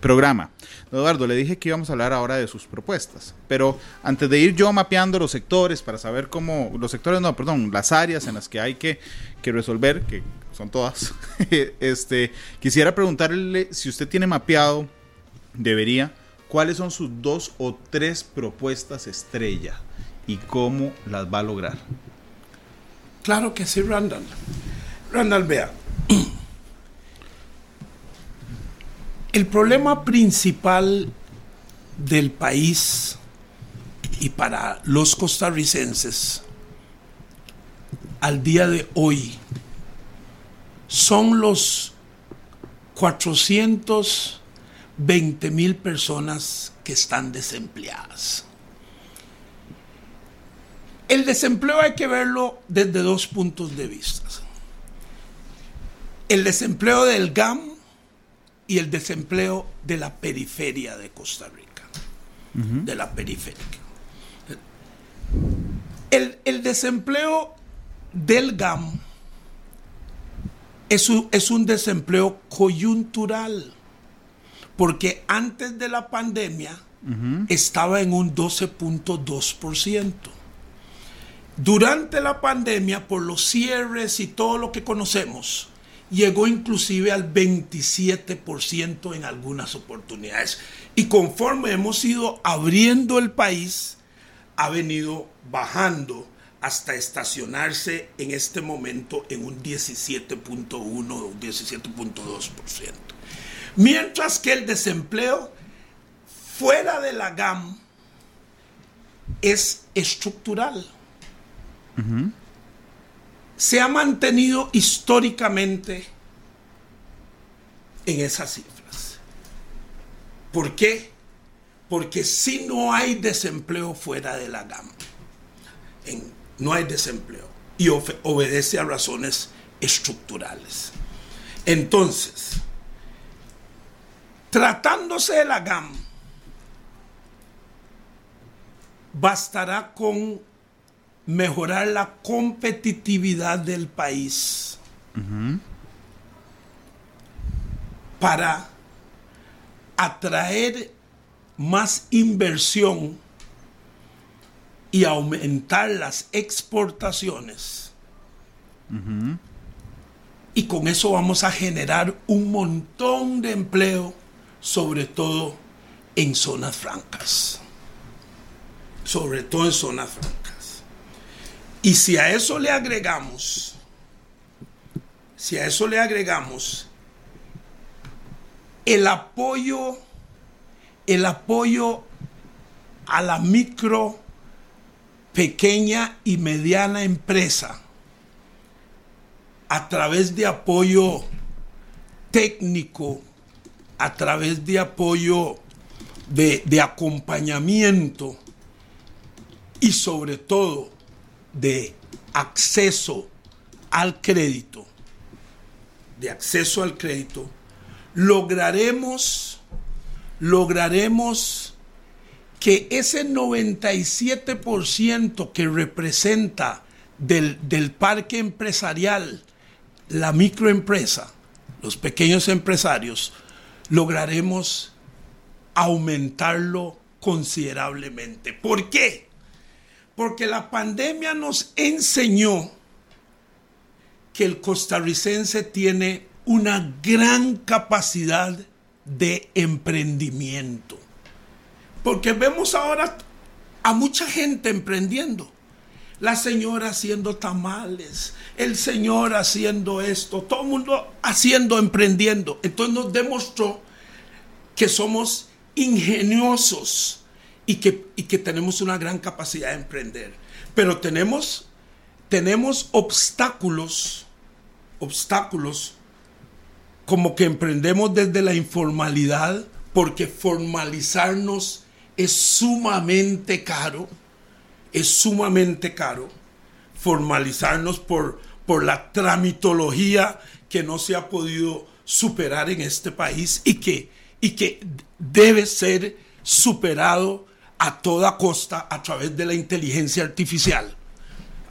programa. Eduardo, le dije que íbamos a hablar ahora de sus propuestas, pero antes de ir yo mapeando los sectores para saber cómo, los sectores, no, perdón, las áreas en las que hay que, que resolver, que son todas, este, quisiera preguntarle si usted tiene mapeado, debería, cuáles son sus dos o tres propuestas estrella y cómo las va a lograr. Claro que sí, Randall. Randall, vea. El problema principal del país y para los costarricenses al día de hoy son los 420 mil personas que están desempleadas. El desempleo hay que verlo desde dos puntos de vista. El desempleo del GAM y el desempleo de la periferia de Costa Rica, de la periferia. El, el, desempleo del GAM es un, es un desempleo coyuntural, porque antes de la pandemia estaba en un 12.2%. Durante la pandemia, por los cierres y todo lo que conocemos, llegó inclusive al 27% en algunas oportunidades. Y conforme hemos ido abriendo el país, ha venido bajando hasta estacionarse en este momento en un 17.1 o un 17.2%. Mientras que el desempleo fuera de la GAM es estructural se ha mantenido históricamente en esas cifras. ¿Por qué? Porque si no hay desempleo fuera de la gama, no hay desempleo y obedece a razones estructurales. Entonces, tratándose de la GAM, bastará con mejorar la competitividad del país para atraer más inversión y aumentar las exportaciones. Y con eso vamos a generar un montón de empleo, sobre todo en zonas francas. Sobre todo en zonas francas. Y si a eso le agregamos, si a eso le agregamos el apoyo, el apoyo a la micro, pequeña y mediana empresa a través de apoyo técnico, a través de apoyo de, acompañamiento y sobre todo de acceso al crédito, de acceso al crédito, lograremos, lograremos que ese 97% que representa del, del parque empresarial, la microempresa, los pequeños empresarios, lograremos aumentarlo considerablemente. ¿Por qué? Porque la pandemia nos enseñó que el costarricense tiene una gran capacidad de emprendimiento. Porque vemos ahora a mucha gente emprendiendo. La señora haciendo tamales, el señor haciendo esto, todo el mundo haciendo, emprendiendo. Entonces nos demostró que somos ingeniosos y que, y que tenemos una gran capacidad de emprender. Pero tenemos, tenemos obstáculos, obstáculos como que emprendemos desde la informalidad, porque formalizarnos es sumamente caro, es sumamente caro formalizarnos por, por la tramitología que no se ha podido superar en este país y que, y que debe ser superado a toda costa a través de la inteligencia artificial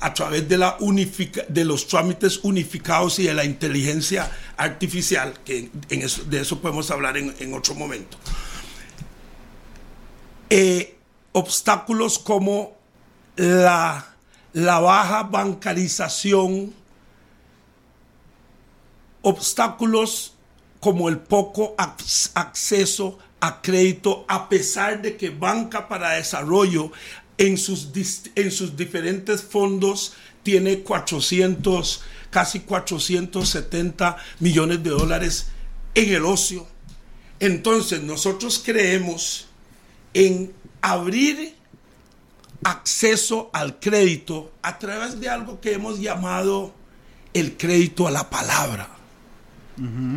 a través de, los trámites unificados y de la inteligencia artificial, que de eso podemos hablar en, otro momento. Eh, obstáculos como la, la baja bancarización, obstáculos como el poco acceso a crédito, a pesar de que Banca para Desarrollo en sus, en sus diferentes fondos tiene 400, casi 470 millones de dólares en el ocio. Entonces nosotros creemos en abrir acceso al crédito a través de algo que hemos llamado el crédito a la palabra.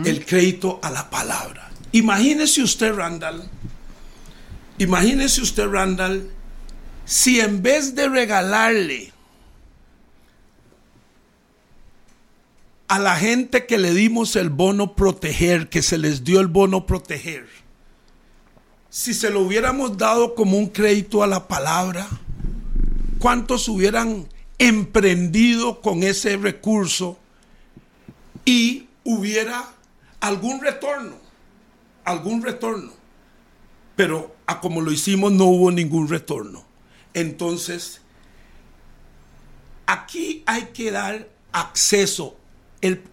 El crédito a la palabra. Imagínese usted, Randall, imagínese usted, Randall, si en vez de regalarle a la gente que le dimos el bono proteger, que se les dio el bono proteger, si se lo hubiéramos dado como un crédito a la palabra, ¿cuántos hubieran emprendido con ese recurso y hubiera algún retorno? Algún retorno. Pero a como lo hicimos no hubo ningún retorno. Entonces, aquí hay que dar acceso.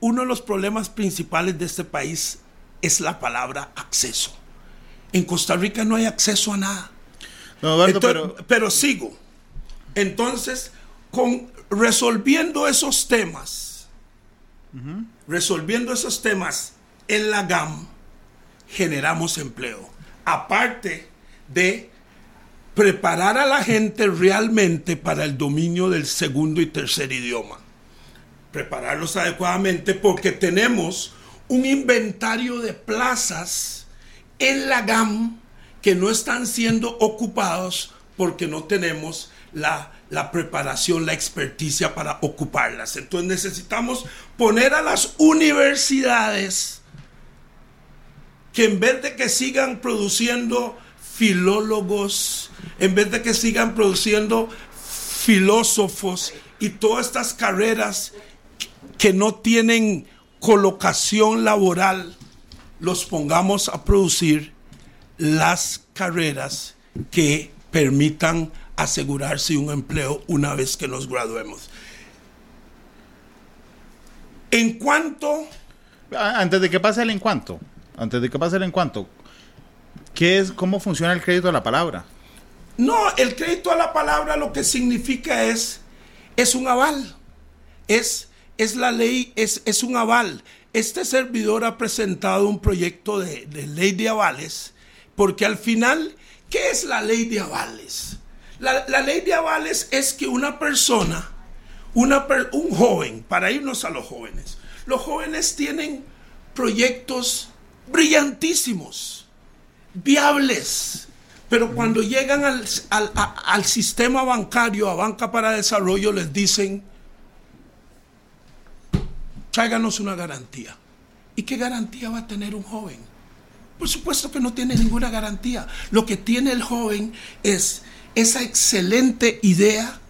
uno de los problemas principales de este país es la palabra acceso. En Costa Rica no hay acceso a nada. pero... sigo. Entonces, con, resolviendo esos temas, resolviendo esos temas en la GAM, generamos empleo. Aparte de preparar a la gente realmente para el dominio del segundo y tercer idioma. Prepararlos adecuadamente porque tenemos un inventario de plazas en la GAM que no están siendo ocupados porque no tenemos la, la, preparación, la experticia para ocuparlas. Entonces necesitamos poner a las universidades que en vez de que sigan produciendo filólogos, en vez de que sigan produciendo filósofos y todas estas carreras que no tienen colocación laboral, los pongamos a producir las carreras que permitan asegurarse un empleo una vez que nos graduemos. En cuanto... Antes de que pase el en cuanto, antes de que pase el en cuanto, ¿qué es, ¿cómo funciona el crédito a la palabra? No, el crédito a la palabra lo que significa es, es un aval. Es, es la ley, es, es un aval. Este servidor ha presentado un proyecto de, ley de avales, porque al final, ¿qué es la ley de avales? La, ley de avales es que una persona, una, un joven, para irnos a los jóvenes, los jóvenes tienen proyectos brillantísimos, viables, pero cuando llegan al, sistema bancario, a Banca para Desarrollo, les dicen, tráiganos una garantía. ¿Y qué garantía va a tener un joven? Por supuesto que no tiene ninguna garantía. Lo que tiene el joven es esa excelente idea,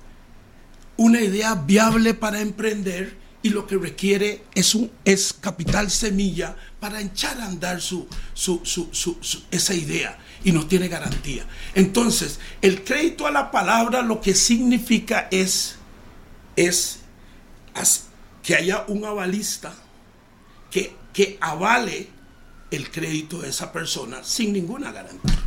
una idea viable para emprender y lo que requiere es, un, es capital semilla para echar a andar su, su, su, su, esa idea y no tiene garantía. Entonces, el crédito a la palabra lo que significa es, es que haya un avalista que, que avale el crédito de esa persona sin ninguna garantía.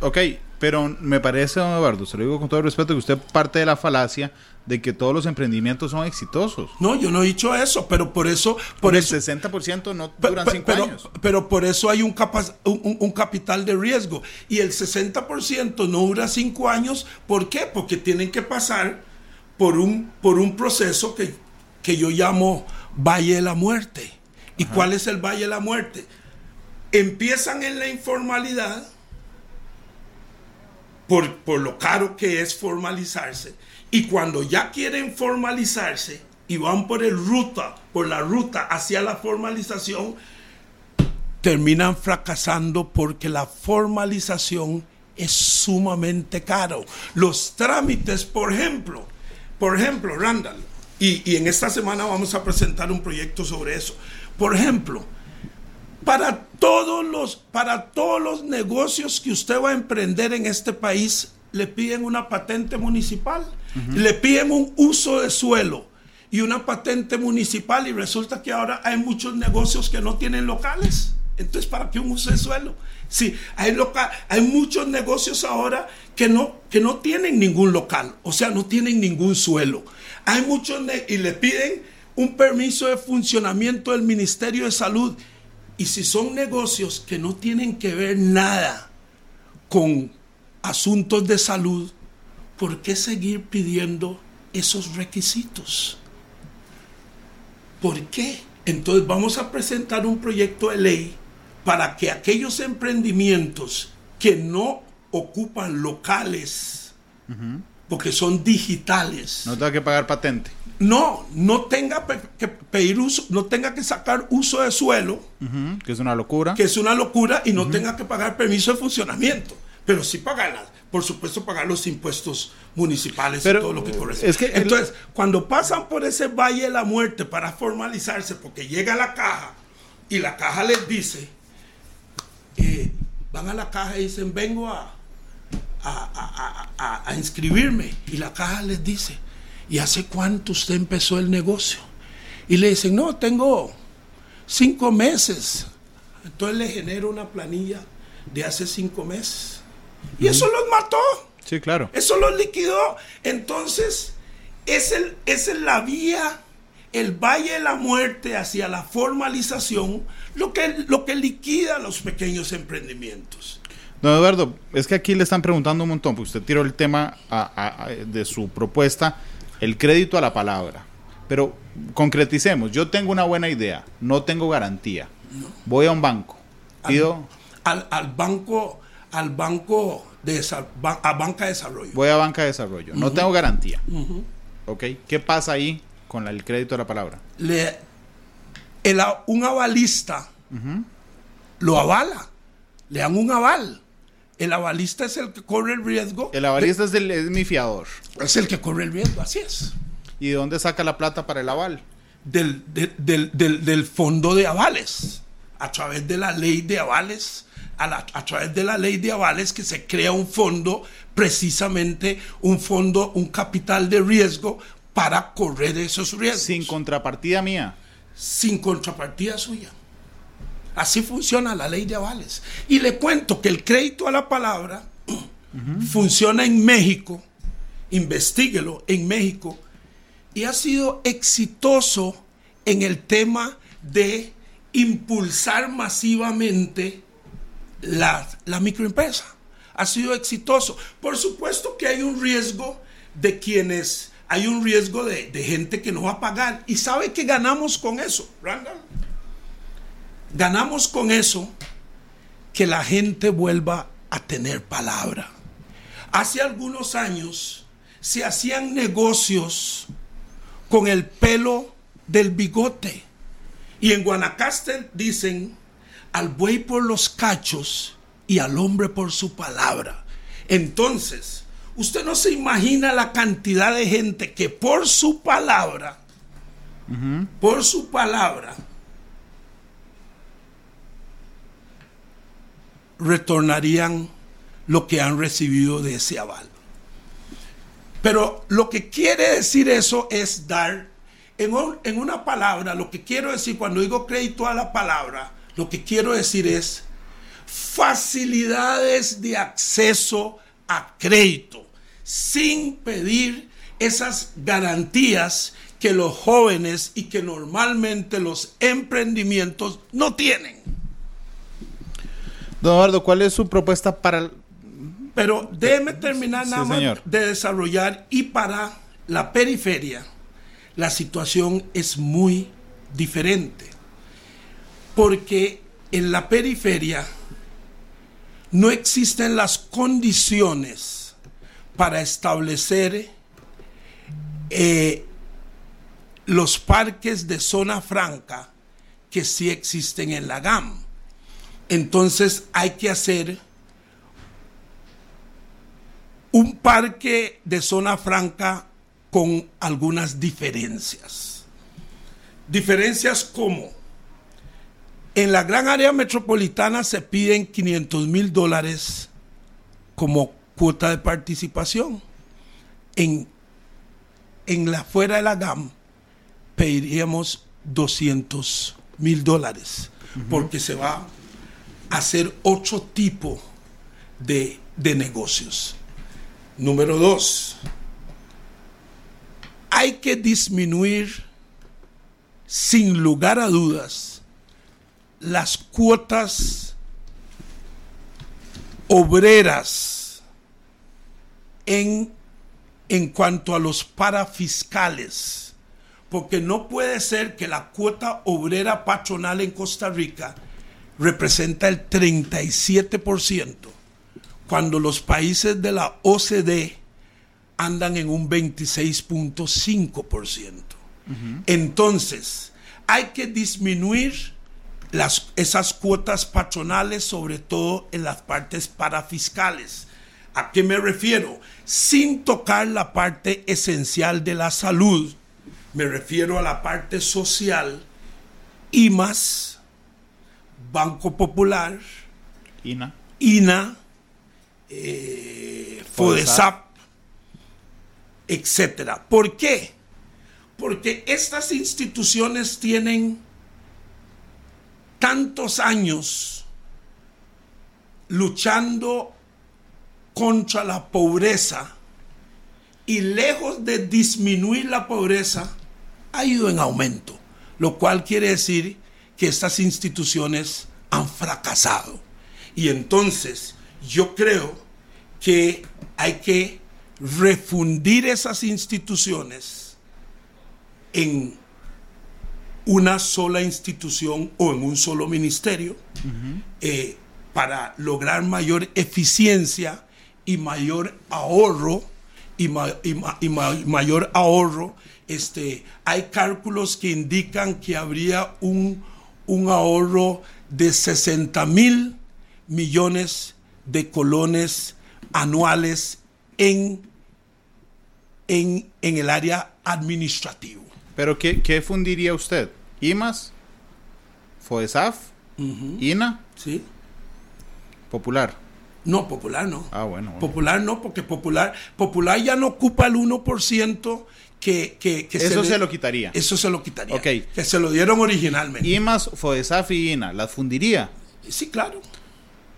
Ok, pero me parece, don Eduardo, se lo digo con todo el respeto, que usted parte de la falacia de que todos los emprendimientos son exitosos. No, yo no he dicho eso, pero por eso... Por el 60% no duran 5 años. Pero por eso hay un, un, capital de riesgo. Y el 60% no dura 5 años. ¿Por qué? Porque tienen que pasar por un, por un proceso que, que yo llamo Valle de la Muerte. ¿Y cuál es el Valle de la Muerte? Empiezan en la informalidad por, por lo caro que es formalizarse y cuando ya quieren formalizarse y van por el ruta, por la ruta hacia la formalización, terminan fracasando porque la formalización es sumamente caro. Los trámites, por ejemplo, por ejemplo, Randall, y, y, en esta semana vamos a presentar un proyecto sobre eso. Por ejemplo, para todos los, para todos los negocios que usted va a emprender en este país, le piden una patente municipal, le piden un uso de suelo y una patente municipal y resulta que ahora hay muchos negocios que no tienen locales. Entonces, ¿para qué un uso de suelo? Sí, hay, local, hay muchos negocios ahora que no, que no tienen ningún local, o sea, no tienen ningún suelo. Hay muchos y le piden un permiso de funcionamiento del Ministerio de Salud. Y si son negocios que no tienen que ver nada con asuntos de salud, ¿por qué seguir pidiendo esos requisitos? ¿Por qué? Entonces vamos a presentar un proyecto de ley para que aquellos emprendimientos que no ocupan locales, porque son digitales. No tenga que pagar patente. No, no tenga que pedir uso, no tenga que sacar uso de suelo. que es una locura. Que es una locura y no tenga que pagar permiso de funcionamiento pero sí pagarlas. Por supuesto, pagar los impuestos municipales y todo lo que corresponde. Entonces, cuando pasan por ese valle de la muerte para formalizarse, porque llega la caja y la caja les dice, eh, van a la caja y dicen, vengo a, a, a, inscribirme. Y la caja les dice, ¿y hace cuánto usted empezó el negocio? Y le dicen, no, tengo cinco meses. Entonces le genero una planilla de hace cinco meses. Y eso los mató. Sí, claro. Eso los liquidó. Entonces, es, el, es la vía, el valle de la muerte hacia la formalización, lo que, lo que liquida los pequeños emprendimientos. Don Eduardo, es que aquí le están preguntando un montón, porque usted tiró el tema de su propuesta, el crédito a la palabra. Pero concreticemos, yo tengo una buena idea, no tengo garantía. Voy a un banco, pido... al, al banco al banco de a banca de desarrollo. Voy a banca de desarrollo. No tengo garantía. ¿Ok? ¿Qué pasa ahí con el crédito de la palabra? Le, un avalista lo avala. Le dan un aval. El avalista es el que corre el riesgo. El avalista es, el, es mi fiador. Es el que corre el riesgo, así es. ¿Y de dónde saca la plata para el aval? Del, del, del fondo de avales. A través de la ley de avales a, través de la ley de avales que se crea un fondo, precisamente un fondo, un capital de riesgo para correr esos riesgos. Sin contrapartida mía. Sin contrapartida suya. Así funciona la ley de avales. Y le cuento que el crédito a la palabra funciona en México, investiguelo en México, y ha sido exitoso en el tema de impulsar masivamente la, microempresa. Ha sido exitoso. Por supuesto que hay un riesgo de quienes, hay un riesgo de, gente que no va a pagar. ¿Y sabe que ganamos con eso, Randall? Ganamos con eso que la gente vuelva a tener palabra. Hace algunos años se hacían negocios con el pelo del bigote. Y en Guanacaste dicen al buey por los cachos y al hombre por su palabra. Entonces, usted no se imagina la cantidad de gente que por su palabra por su palabra, retornarían lo que han recibido de ese aval. Pero lo que quiere decir eso es dar, en, en, una palabra, lo que quiero decir cuando digo crédito a la palabra, lo que quiero decir es facilidades de acceso a crédito, sin pedir esas garantías que los jóvenes y que normalmente los emprendimientos no tienen. Don Eduardo, ¿cuál es su propuesta para... Pero déjeme terminar nada más de desarrollar y para la periferia la situación es muy diferente. Porque en la periferia no existen las condiciones para establecer eh, los parques de zona franca que sí existen en la GAM. Entonces hay que hacer un parque de zona franca con algunas diferencias. Diferencias como en la gran área metropolitana se piden 500 mil dólares como cuota de participación. En, en la fuera de la GAM pediríamos 200 mil dólares porque se va a hacer otro tipo de, de negocios. Número dos, hay que disminuir sin lugar a dudas las cuotas obreras en, en cuanto a los parafiscales, porque no puede ser que la cuota obrera patronal en Costa Rica representa el 37%, cuando los países de la OCDE andan en un 26.5%. Entonces, hay que disminuir las, esas cuotas patronales, sobre todo en las partes parafiscales. ¿A qué me refiero? Sin tocar la parte esencial de la salud, me refiero a la parte social y más Banco Popular, INA, INA eh, FODESAP, etcétera. ¿Por qué? Porque estas instituciones tienen tantos años luchando contra la pobreza y lejos de disminuir la pobreza, ha ido en aumento, lo cual quiere decir que estas instituciones han fracasado. Y entonces yo creo que hay que refundir esas instituciones en una sola institución o en un solo ministerio eh, para lograr mayor eficiencia y mayor ahorro y, mayor ahorro. Este, hay cálculos que indican que habría un, un ahorro de 60 mil millones de colones anuales en, en, en el área administrativa. ¿Pero qué, qué fundiría usted? IMAS, FOESAF, INA. Sí. Popular. No, popular no. Ah, bueno, Popular no, porque popular, popular ya no ocupa el 1% que, que, que Eso se, lo quitaría. Eso se lo quitaría. Ok. Que se lo dieron originalmente. IMAS, FOESAF y INA, ¿las fundiría? Sí, claro.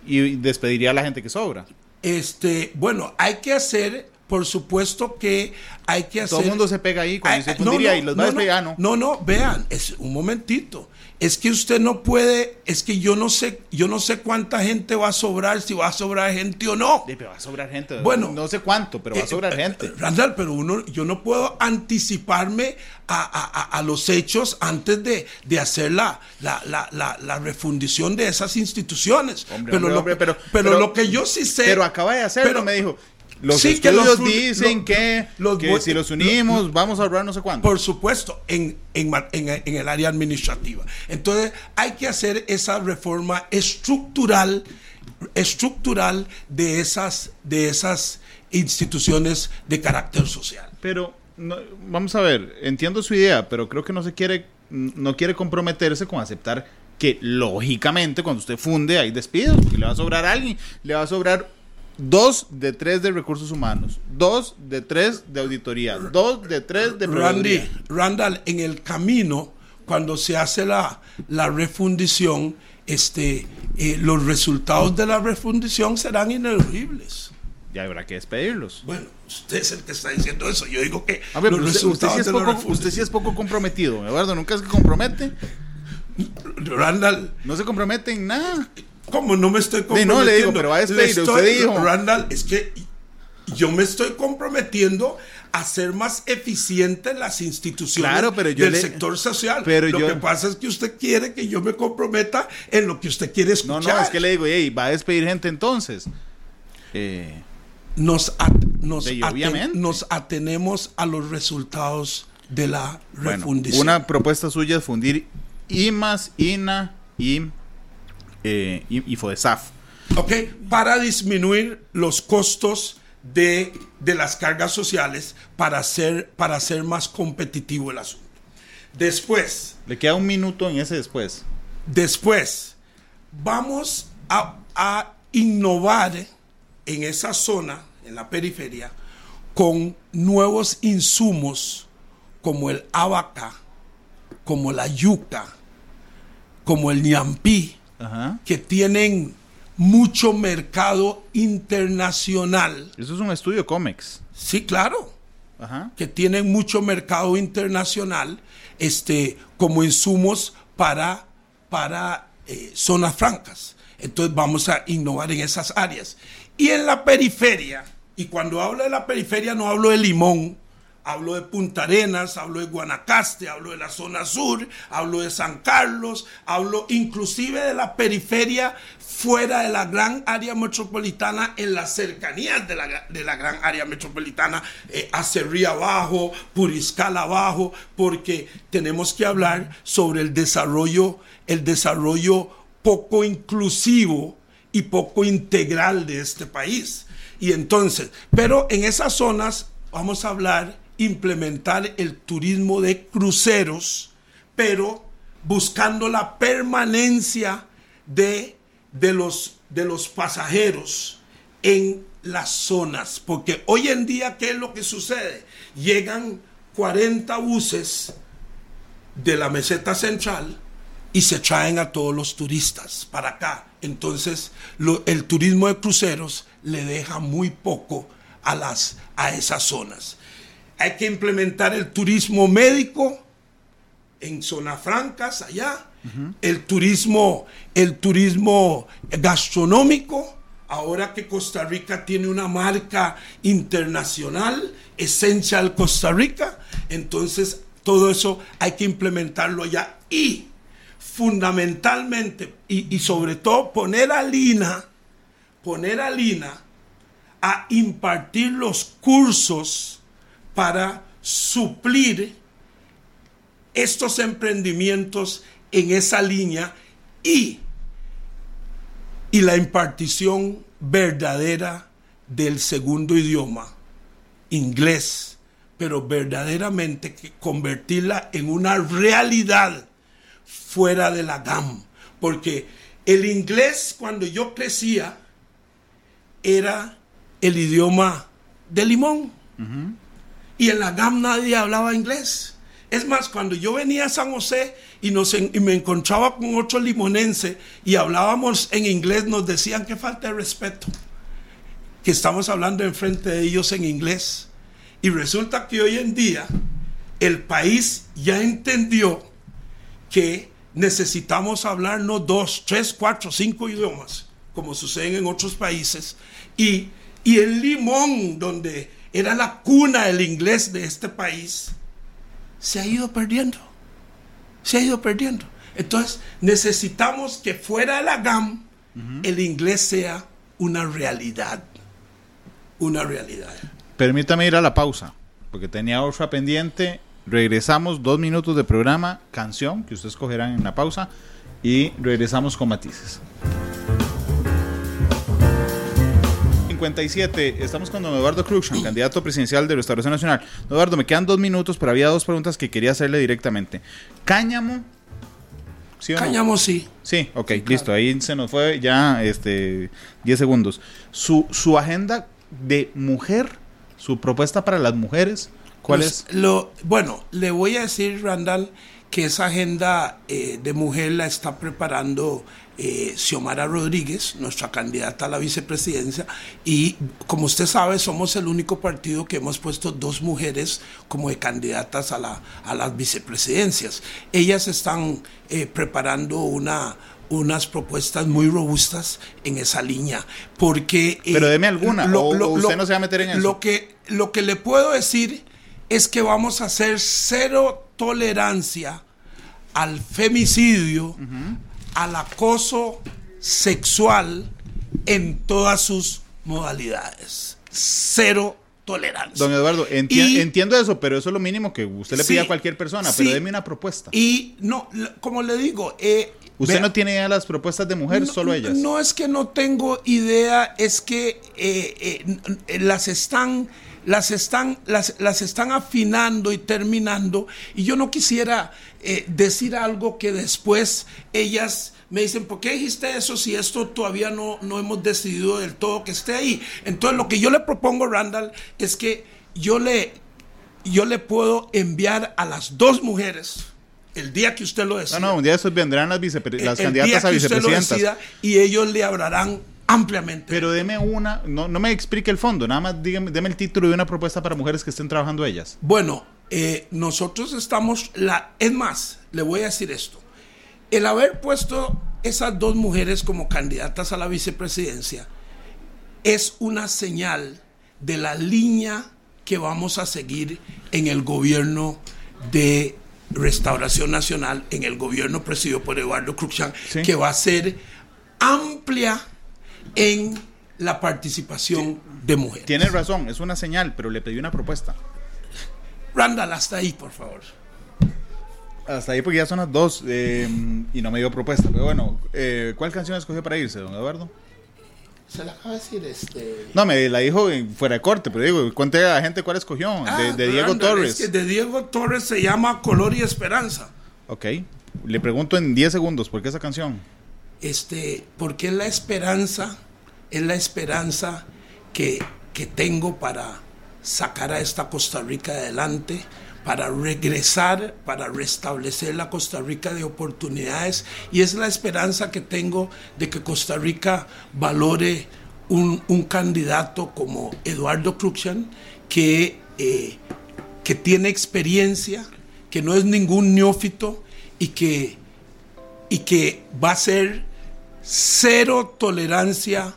Y despediría a la gente que sobra. Este, bueno, hay que hacer por supuesto que hay que hacer. Todo el mundo se pega ahí cuando se fundiría y los a no, no, no, vean, es un momentito. Es que usted no puede, es que yo no sé, yo no sé cuánta gente va a sobrar, si va a sobrar gente o no. pero va a sobrar gente. Bueno, no sé cuánto, pero va a eh, sobrar eh, gente. Randall, pero uno, yo no puedo anticiparme a, los hechos antes de, hacer la, la, refundición de esas instituciones. pero, lo, pero, pero, lo que yo sí sé. Pero acaba de hacerlo, me dijo los estudios dicen que, si los unimos vamos a ahorrar no sé cuánto. Por supuesto, en, el área administrativa. Entonces hay que hacer esa reforma estructural, estructural de esas, de esas instituciones de carácter social. Pero no, vamos a ver, entiendo su idea, pero creo que no se quiere, no quiere comprometerse con aceptar que lógicamente cuando usted funde hay despidos, y le va a sobrar a alguien, le va a sobrar dos de tres de recursos humanos, dos de tres de auditoría, dos de tres de Randy, Randall, en el camino, cuando se hace la, la refundición, este, eh, los resultados de la refundición serán ineludibles. Ya habrá que despedirlos. Bueno, usted es el que está diciendo eso. Yo digo que a ver, usted, sí es poco, usted sí es poco comprometido, Eduardo. Nunca se compromete. Randall. No se compromete en nada. ¿Cómo no me estoy comprometiendo? no le digo, pero va a despedir. usted dijo. Randall, es que yo me estoy comprometiendo a ser más eficiente en las instituciones del sector social. Pero lo que pasa es que usted quiere que yo me comprometa en lo que usted quiere escuchar. No, no, es que le digo, hey, va a despedir gente entonces. Eh, nos, nos, atenemos a los resultados de la refundición. una propuesta suya es fundir IMAS, INA y, eh, y, FODESAF. Ok, para disminuir los costos de, las cargas sociales para hacer, para hacer más competitivo el asunto. Después. Le queda un minuto en ese después. Después, vamos a, a innovar en esa zona, en la periferia, con nuevos insumos como el abaca, como la yuca, como el ñampí, que tienen mucho mercado internacional. Eso es un estudio COMEX. Sí, claro. Que tienen mucho mercado internacional este, como insumos para, para eh, zonas francas. Entonces vamos a innovar en esas áreas. Y en la periferia, y cuando hablo de la periferia no hablo de Limón, hablo de Punta Arenas, hablo de Guanacaste, hablo de la zona sur, hablo de San Carlos, hablo inclusive de la periferia fuera de la gran área metropolitana, en las cercanías de la, de la gran área metropolitana, eh, Acerría abajo, Puriscal abajo, porque tenemos que hablar sobre el desarrollo, el desarrollo poco inclusivo y poco integral de este país. Y entonces, pero en esas zonas vamos a hablar, implementar el turismo de cruceros, pero buscando la permanencia de, de, los, de los pasajeros en las zonas. Porque hoy en día, ¿qué es lo que sucede? Llegan 40 buses de la meseta central y se traen a todos los turistas para acá. Entonces, el turismo de cruceros le deja muy poco a, las, a esas zonas. Hay que implementar el turismo médico en zonas francas allá, el turismo, el turismo gastronómico. Ahora que Costa Rica tiene una marca internacional, Essential Costa Rica, entonces todo eso hay que implementarlo allá. Y fundamentalmente y, sobre todo poner a Lina, poner a Lina a impartir los cursos para suplir estos emprendimientos en esa línea y, y la impartición verdadera del segundo idioma, inglés, pero verdaderamente convertirla en una realidad fuera de la GAM. Porque el inglés cuando yo crecía era el idioma de limón. Y en la GAM nadie hablaba inglés. Es más, cuando yo venía a San José y, nos y me encontraba con otro limonense y hablábamos en inglés, nos decían que falta de respeto, que estamos hablando enfrente de ellos en inglés. Y resulta que hoy en día el país ya entendió que necesitamos hablar no dos, tres, cuatro, cinco idiomas, como sucede en otros países, y, y el limón, donde era la cuna del inglés de este país, se ha ido perdiendo. Se ha ido perdiendo. Entonces necesitamos que fuera de la GAM el inglés sea una realidad. Una realidad. Permítame ir a la pausa, porque tenía otra pendiente Regresamos dos minutos de programa, canción que ustedes cogerán en la pausa y regresamos con matices. 57, estamos con don Eduardo Cruxan, candidato presidencial de Restauración Nacional. Eduardo, me quedan dos minutos, pero había dos preguntas que quería hacerle directamente. Cáñamo. ¿sí o no? Cáñamo sí. Sí, ok, listo. Ahí se nos fue ya este 10 segundos. Su, su agenda de mujer, su propuesta para las mujeres, ¿cuál Pues, es? Lo, bueno, le voy a decir, Randall, que esa agenda eh, de mujer la está preparando eh, Xiomara Rodríguez, nuestra candidata a la vicepresidencia, y como usted sabe, somos el único partido que hemos puesto dos mujeres como de candidatas a, la, a las vicepresidencias. Ellas están eh, preparando una unas propuestas muy robustas en esa línea porque Pero deme alguna, o- o usted no se va a meter en eso. lo que lo que le puedo decir es que vamos a hacer cero tolerancia al femicidio, al acoso sexual en todas sus modalidades. Cero tolerancia. Don Eduardo, enti- Y- entiendo eso, pero eso es lo mínimo que usted le Sí, pide a cualquier persona, sí. pero deme una propuesta. Y no, como le digo, eh, Usted vea- no tiene idea de las propuestas de mujer, no, solo ellas. No es que no tengo idea, es que eh, eh, las están, las están, las, las están afinando y terminando. Y yo no quisiera eh, decir algo que después ellas me dicen, ¿por qué dijiste eso si esto todavía no, no hemos decidido del todo que esté ahí? Entonces lo que yo le propongo, Randall, es que yo le, yo le puedo enviar a las dos mujeres. El día que usted lo decida. No, no, un día de estos vendrán las, las candidatas a vicepresidentas. decida, y ellos le hablarán ampliamente. Pero deme una, no, no me explique el fondo, nada más dígame, deme el título de una propuesta para mujeres que estén trabajando ellas. Bueno, eh, nosotros estamos, la, es más, le voy a decir esto. El haber puesto esas dos mujeres como candidatas a la vicepresidencia es una señal de la línea que vamos a seguir en el gobierno de Restauración Nacional, en el gobierno presidido por Eduardo Cruxan, Sí. que va a ser amplia en la participación de mujeres. Tiene razón, es una señal, pero le pedí una propuesta. Randall, hasta ahí, por favor. Hasta ahí porque ya son las dos eh, y no me dio propuesta. Pero bueno, eh, ¿cuál canción escogió para irse, don Eduardo? Se la acaba de decir este. No, me la dijo fuera de corte, pero digo, cuente a la gente cuál escogió. de, Ah, de Diego Randall, Torres. es que de Diego Torres se llama Color y Esperanza. Ok. Le pregunto en 10 segundos, ¿por qué esa canción? Este, porque es la esperanza, es la esperanza que, que tengo para sacar a esta Costa Rica adelante, para regresar, para restablecer la Costa Rica de oportunidades. Y es la esperanza que tengo de que Costa Rica valore un, candidato como Eduardo Cruxan que, eh, que tiene experiencia, que no es ningún neófito y que, y que va a ser cero tolerancia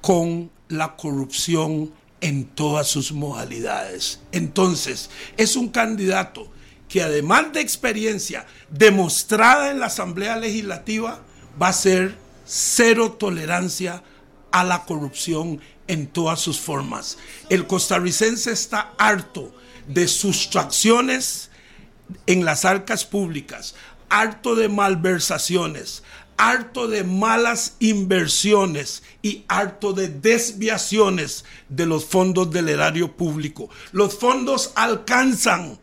con la corrupción en todas sus modalidades. Entonces, es un candidato que además de experiencia demostrada en la Asamblea Legislativa, va a ser cero tolerancia a la corrupción en todas sus formas. El costarricense está harto de sustracciones en las arcas públicas, harto de malversaciones, harto de malas inversiones y harto de desviaciones de los fondos del erario público. Los fondos alcanzan,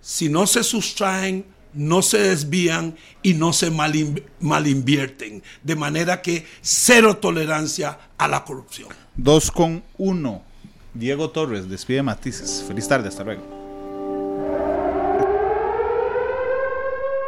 si no se sustraen, no se desvían y no se mal, malinvierten. De manera que cero tolerancia a la corrupción. 2 con 1. Diego Torres, despide matices. Feliz tarde, hasta luego.